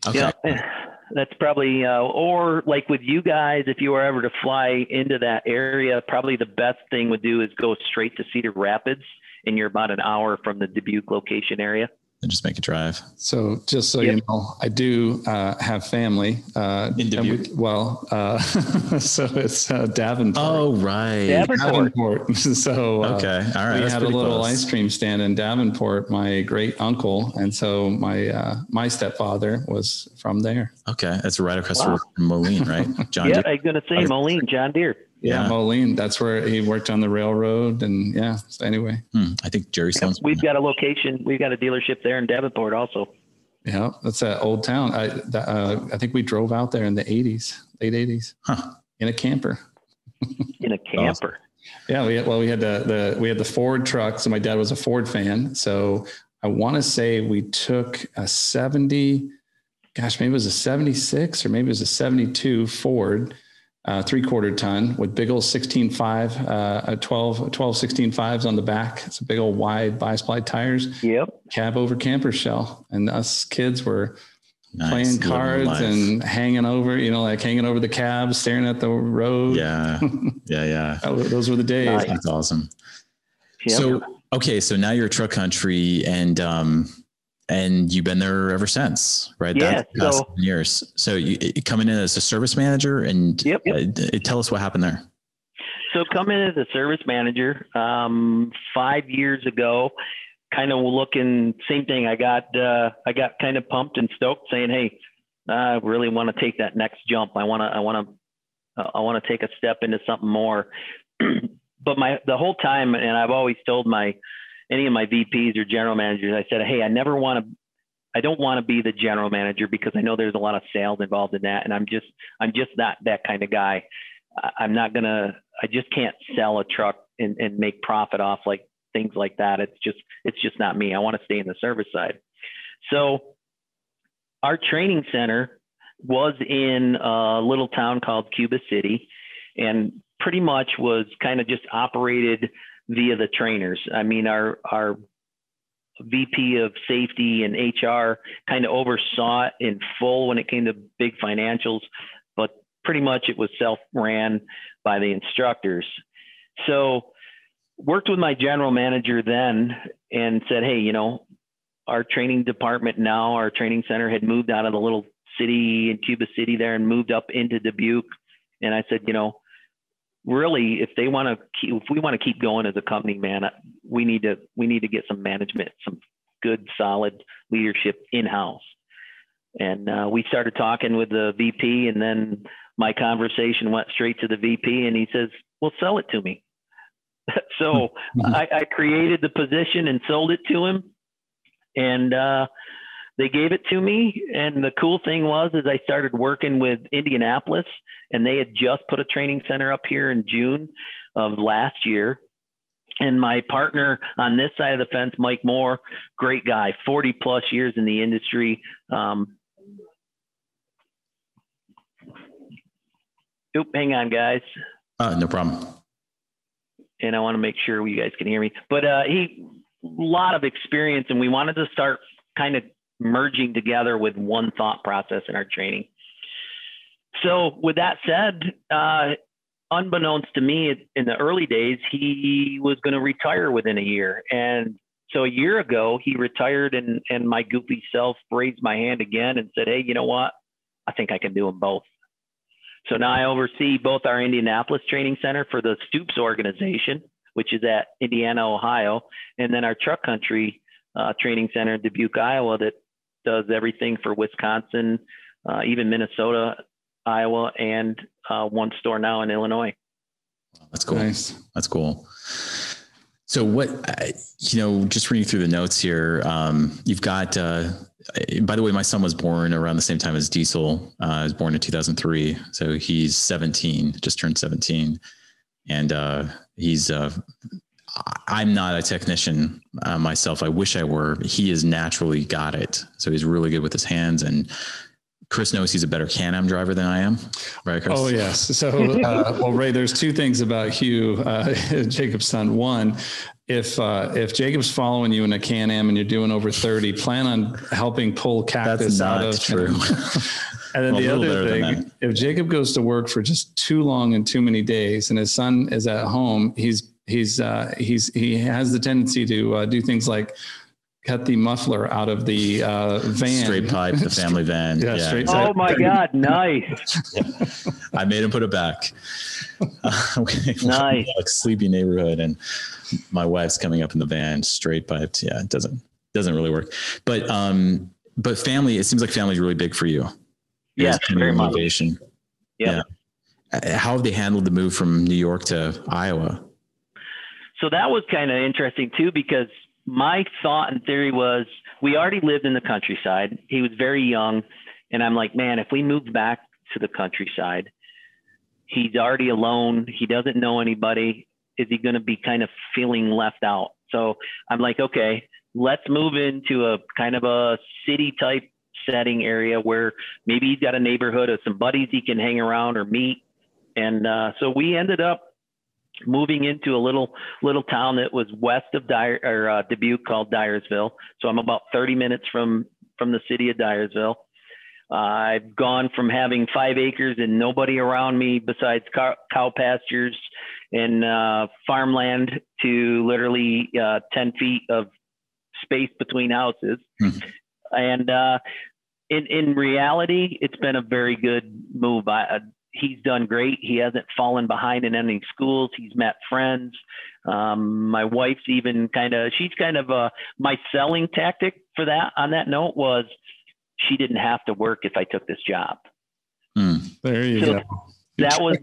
Okay. Yeah, [SIGHS] that's probably, uh, or like with you guys, if you were ever to fly into that area, probably the best thing would do is go straight to Cedar Rapids, and you're about an hour from the Dubuque location area and just make a drive. So just so yep. you know, I do uh, have family uh, in Dubuque. We, well, uh, [LAUGHS] so it's uh, Davenport. Oh, right, Davenport. Davenport. [LAUGHS] so uh, okay, all right. We had a little close. ice cream stand in Davenport. My great uncle, and so my uh, my stepfather was from there. Okay, that's right across wow. from Moline, right? [LAUGHS] John. yeah, Deere. I'm gonna say Moline, John Deere. Yeah, yeah, Moline. That's where he worked on the railroad, and yeah. So anyway, hmm. I think Jerry Stone's. We've got a location. We've got a dealership there in Davenport, also. Yeah, that's that old town. I uh, I think we drove out there in the '80s, late '80s, huh. in a camper. [LAUGHS] in a camper. yeah, we had, well we had the the we had the Ford truck. So my dad was a Ford fan. So I want to say we took a '70, gosh, maybe it was a '76 or maybe it was a '72 Ford uh, three quarter ton with big old 16.5, uh, 12, 12 16.5s on the back. It's a big old wide bispline tires. Yep. Cab over camper shell. And us kids were nice. playing cards and hanging over, you know, like hanging over the cab, staring at the road. Yeah. [LAUGHS] Yeah. Yeah. Those were the days. Nice. That's awesome. Yep. So, okay. So now you're truck country and, um, and you've been there ever since, right? Yeah. That's so, years. So you coming in as a service manager, and yep, yep. Uh, tell us what happened there. So coming in as a service manager um, five years ago, kind of looking same thing. I got uh, I got kind of pumped and stoked, saying, "Hey, I really want to take that next jump. I want to I want to uh, I want to take a step into something more." [CLEARS THROAT] but my the whole time, and I've always told my any of my VPs or general managers, I said, hey, I never want to. I don't want to be the general manager because I know there's a lot of sales involved in that, and I'm just I'm just not that kind of guy. I'm not gonna. I just can't sell a truck and, and make profit off like things like that. It's just it's just not me. I want to stay in the service side. So our training center was in a little town called Cuba City, and pretty much was kind of just operated via the trainers. I mean, our our VP of safety and HR kind of oversaw it in full when it came to big financials, but pretty much it was self ran by the instructors. So worked with my general manager then and said, hey, you know, our training department now, our training center had moved out of the little city in Cuba City there and moved up into Dubuque. And I said, you know, really, if they want to, keep, if we want to keep going as a company, man, we need to we need to get some management, some good, solid leadership in house. And uh, we started talking with the VP, and then my conversation went straight to the VP, and he says, "Well, sell it to me." [LAUGHS] so [LAUGHS] I, I, created the position and sold it to him, and uh, they gave it to me. And the cool thing was, is I started working with Indianapolis, and they had just put a training center up here in June of last year. And my partner on this side of the fence, Mike Moore, great guy, 40 plus years in the industry. Um, oop, hang on, guys. Uh, no problem. And I want to make sure you guys can hear me. But uh, he, a lot of experience, and we wanted to start kind of merging together with one thought process in our training. So, with that said, uh, unbeknownst to me in the early days, he was going to retire within a year. And so a year ago, he retired, and, and my goofy self raised my hand again and said, Hey, you know what? I think I can do them both. So now I oversee both our Indianapolis Training Center for the Stoops organization, which is at Indiana, Ohio, and then our Truck Country uh, Training Center in Dubuque, Iowa, that does everything for Wisconsin, uh, even Minnesota, Iowa, and uh, one store now in Illinois. That's cool. Nice. That's cool. So what, you know, just reading through the notes here, um, you've got, uh, by the way, my son was born around the same time as Diesel. Uh, I was born in 2003. So he's 17, just turned 17. And uh, he's, uh, I'm not a technician uh, myself. I wish I were. He has naturally got it. So he's really good with his hands and Chris knows he's a better Can-Am driver than I am, right, Chris? Oh yes. So, [LAUGHS] uh, well, Ray, there's two things about Hugh, uh, [LAUGHS] Jacob's son. One, if uh, if Jacob's following you in a Can-Am and you're doing over 30, plan on helping pull cactus out of true. [LAUGHS] and then well, the other thing, if Jacob goes to work for just too long and too many days, and his son is at home, he's he's uh, he's he has the tendency to uh, do things like cut the muffler out of the uh, van. Straight pipe, the family van. [LAUGHS] yeah, yeah. Straight oh my God, nice. yeah. [LAUGHS] I made him put it back. [LAUGHS] Uh, nice. like sleepy neighborhood, and my wife's coming up in the van, straight piped. Yeah, it doesn't doesn't really work. But um, but family, it seems like family is really big for you. Yeah, very motivation. Yeah. yeah. Uh, how have they handled the move from New York to Iowa? So that was kind of interesting too, because my thought and theory was we already lived in the countryside. He was very young. And I'm like, man, if we moved back to the countryside, he's already alone. He doesn't know anybody. Is he going to be kind of feeling left out? So I'm like, okay, let's move into a kind of a city type setting area where maybe he's got a neighborhood of some buddies he can hang around or meet. And uh, so we ended up moving into a little little town that was west of Dyer, or, uh, Dubuque called Dyersville. So I'm about 30 minutes from from the city of Dyersville. Uh, I've gone from having five acres and nobody around me besides cow, cow pastures and uh, farmland to literally uh, 10 feet of space between houses. Mm-hmm. And uh, in, in reality, it's been a very good move. I, he's done great. He hasn't fallen behind in any schools. He's met friends. Um, my wife's even kind of, she's kind of a, my selling tactic for that on that note was she didn't have to work if I took this job. Mm, there you so go. that was,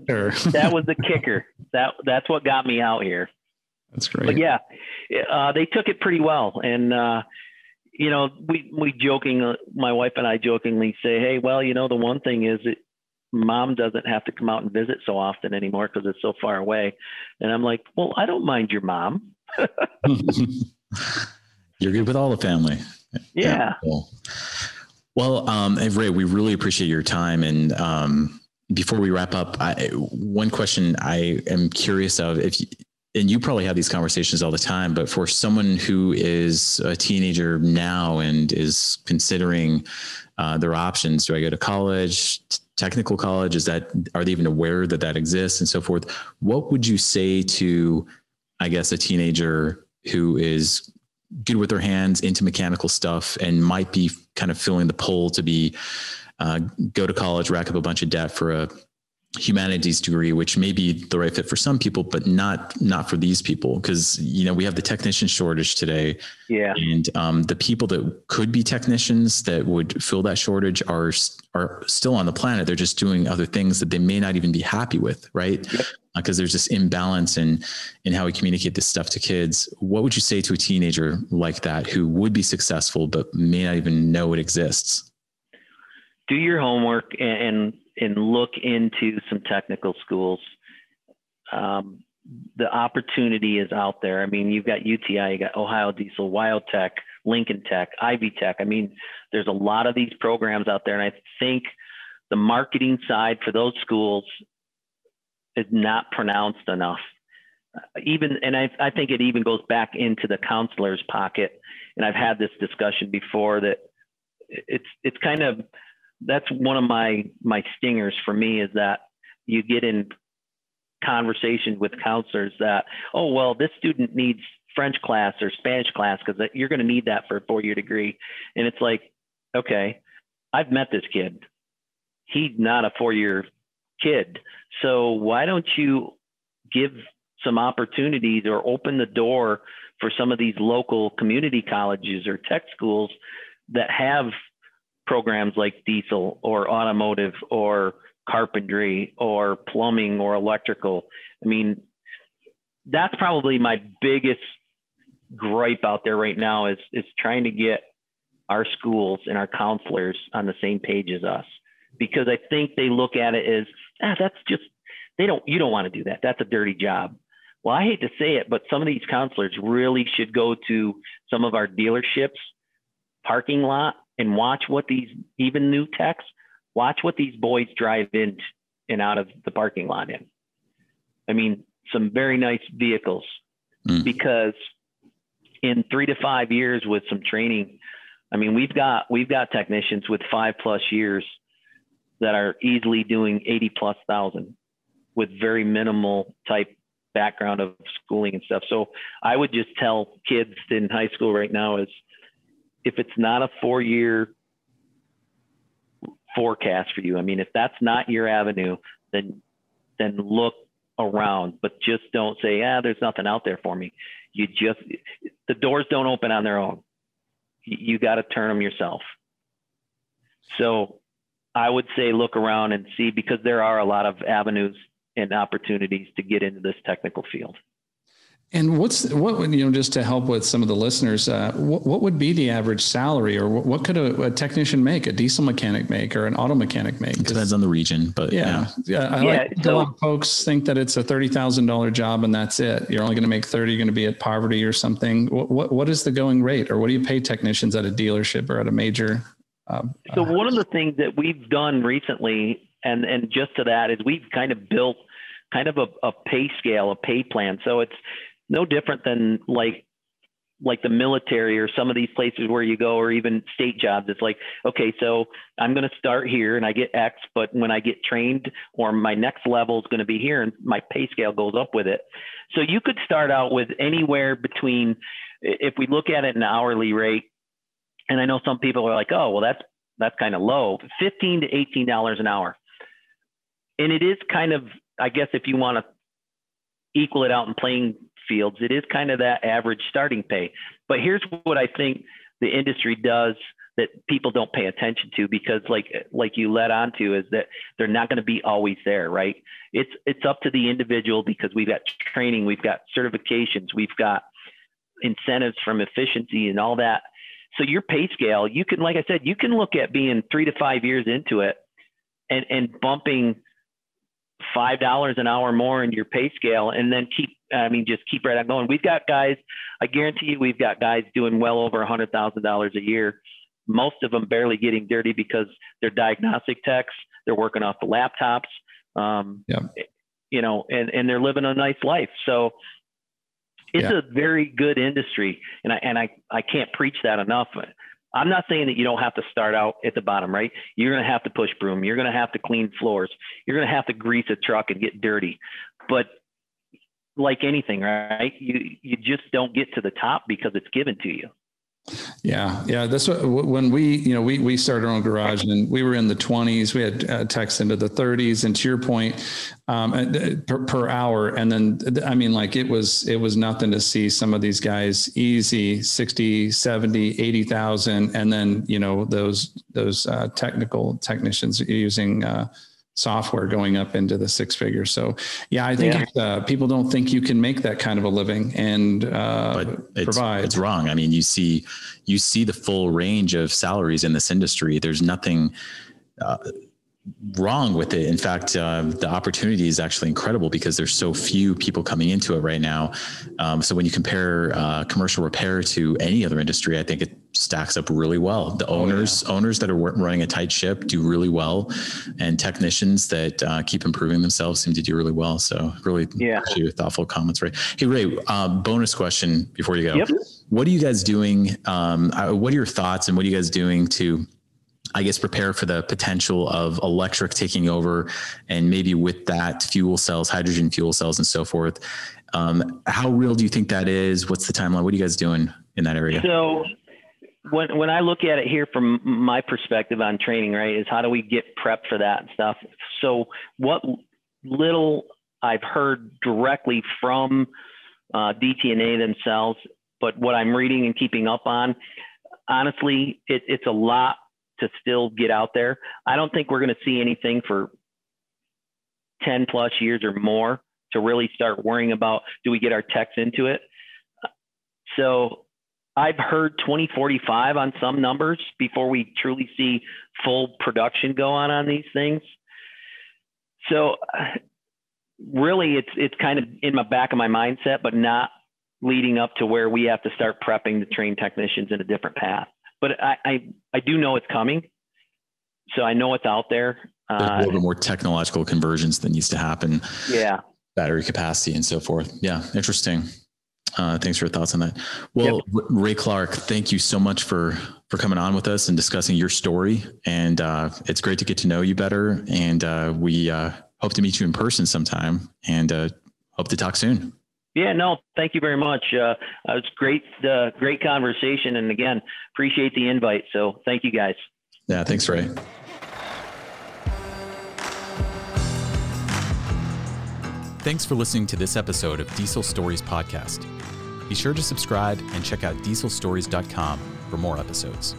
[LAUGHS] that was the kicker. That, that's what got me out here. That's great. But yeah, uh, they took it pretty well. And, uh, you know, we, we joking, my wife and I jokingly say, Hey, well, you know, the one thing is it, mom doesn't have to come out and visit so often anymore because it's so far away. And I'm like, well, I don't mind your mom. [LAUGHS] You're good with all the family. Yeah. cool. Well, um, Ray, we really appreciate your time. And um, before we wrap up, I, one question I am curious of if, you, and you probably have these conversations all the time, but for someone who is a teenager now and is considering uh, their options, do I go to college? technical college? Is that are they even aware that that exists and so forth? What would you say to, I guess, a teenager who is good with their hands into mechanical stuff and might be kind of feeling the pull to be uh, go to college, rack up a bunch of debt for a humanities degree which may be the right fit for some people but not not for these people. Because you know we have the technician shortage today. Yeah. And um, the people that could be technicians that would fill that shortage are are still on the planet. They're just doing other things that they may not even be happy with right? Because yep. uh, there's this imbalance in in how we communicate this stuff to kids. What would you say to a teenager like that who would be successful but may not even know it exists? Do your homework and and look into some technical schools. Um, the opportunity is out there. I mean, you've got UTI, you got Ohio Diesel, WyoTech, Lincoln Tech, Ivy Tech. I mean, there's a lot of these programs out there, and I think the marketing side for those schools is not pronounced enough. Even, and I, I think it even goes back into the counselor's pocket. And I've had this discussion before that it's it's kind of that's one of my my stingers for me is that you get in conversations with counselors that oh well this student needs french class or spanish class because you're going to need that for a four year degree. And it's like okay i've met this kid. He's not a four year kid. So why don't you give some opportunities or open the door for some of these local community colleges or tech schools that have programs like diesel or automotive or carpentry or plumbing or electrical. I mean, that's probably my biggest gripe out there right now is is trying to get our schools and our counselors on the same page as us because I think they look at it as ah that's just they don't you don't want to do that that's a dirty job. Well, I hate to say it, but some of these counselors really should go to some of our dealerships parking lot and watch what these even new techs watch what these boys drive in and out of the parking lot in. I mean, some very nice vehicles mm. because in three to five years with some training, I mean, we've got we've got technicians with five plus years that are easily doing 80 plus thousand with very minimal type background of schooling and stuff. So I would just tell kids in high school right now is if it's not a four year forecast for you, I mean, if that's not your avenue, then then look around, but just don't say, ah, there's nothing out there for me. You just the doors don't open on their own. You, you got to turn them yourself. So I would say look around and see because there are a lot of avenues and opportunities to get into this technical field. And what's what would you know just to help with some of the listeners? Uh, what, what, would be the average salary, or what, what could a, a, technician make, a diesel mechanic make, or an auto mechanic make? It depends on the region, but yeah, yeah. yeah I yeah, like so, a lot of folks think that it's a thirty thousand dollar job and that's it. You're only going to make thirty. You're going to be at poverty or something. What, what what is the going rate, or what do you pay technicians at a dealership or at a major? Uh, so uh, one of the things that we've done recently, and and just to that, is we've kind of built kind of a, a pay scale, a pay plan. So it's no different than like like the military or some of these places where you go or even state jobs. It's like okay so i'm going to start here and i get x but when i get trained or my next level is going to be here and my pay scale goes up with it. So you could start out with anywhere between if we look at it an hourly rate and i know some people are like oh well that's that's kind of low. 15 to 18 dollars an hour. And it is kind of i guess if you want to equal it out in playing fields, it is kind of that average starting pay. But here's what I think the industry does that people don't pay attention to because like like you led on to is that they're not going to be always there right? It's it's up to the individual because we've got training we've got certifications we've got incentives from efficiency and all that. So your pay scale you can like i said you can look at being three to five years into it and and bumping five dollars an hour more in your pay scale and then keep I mean just keep right on going. We've got guys, I guarantee you we've got guys doing well over a hundred thousand dollars a year. Most of them barely getting dirty because they're diagnostic techs, they're working off the laptops. Um, yeah. you know, and, and they're living a nice life. So it's yeah. a very good industry. And I and I, I can't preach that enough. I'm not saying that you don't have to start out at the bottom, right? You're going to have to push broom. You're going to have to clean floors. You're going to have to grease a truck and get dirty. But like anything, right? You you just don't get to the top because it's given to you. Yeah, yeah. That's what when we, you know, we we started our own garage and we were in the twenties. We had uh, techs into the thirties, and to your point, um, uh, per, per, hour. And then, I mean, like it was it was nothing to see some of these guys easy 60, 70, 80,000, and then you know those those uh, technical technicians using. Uh, software going up into the six figures. So yeah, I think yeah. Uh, people don't think you can make that kind of a living and uh, but it's, provide. It's wrong. I mean, you see, you see the full range of salaries in this industry. There's nothing. Uh, wrong with it. In fact, uh, the opportunity is actually incredible because there's so few people coming into it right now. Um, so when you compare uh, commercial repair to any other industry, I think it stacks up really well. The owners, oh, yeah. owners that are running a tight ship do really well, and technicians that uh, keep improving themselves seem to do really well. So really, yeah, thoughtful comments, Ray. Hey, Ray, uh, bonus question before you go. Yep. What are you guys doing? Um, uh, what are your thoughts, and what are you guys doing to I guess prepare for the potential of electric taking over, and maybe with that fuel cells, hydrogen fuel cells, and so forth. Um, how real do you think that is? What's the timeline? What are you guys doing in that area? So, when when I look at it here from my perspective on training, right, is how do we get prepped for that stuff. So, what little I've heard directly from uh, DTNA themselves, but what I'm reading and keeping up on, honestly, it, it's a lot to still get out there. I don't think we're going to see anything for 10 plus years or more to really start worrying about do we get our techs into it. So I've heard 2045 on some numbers before we truly see full production go on on these things. So really it's it's kind of in my back of my mindset but not leading up to where we have to start prepping the trained technicians in a different path but I, I, I do know it's coming. So I know it's out there. There's a little bit more technological convergence that needs to happen. Yeah. Battery capacity and so forth. Yeah. Interesting. Uh, thanks for your thoughts on that. Well, yep. Ray Clark, thank you so much for for coming on with us and discussing your story. And uh, it's great to get to know you better. And uh, we uh, hope to meet you in person sometime. And uh, hope to talk soon. Yeah, no, thank you very much. Uh, it was great, uh, great conversation, and again, appreciate the invite. So, thank you guys. Yeah, thanks, Ray. Thanks for listening to this episode of Diesel Stories Podcast. Be sure to subscribe and check out dieselstories.com for more episodes.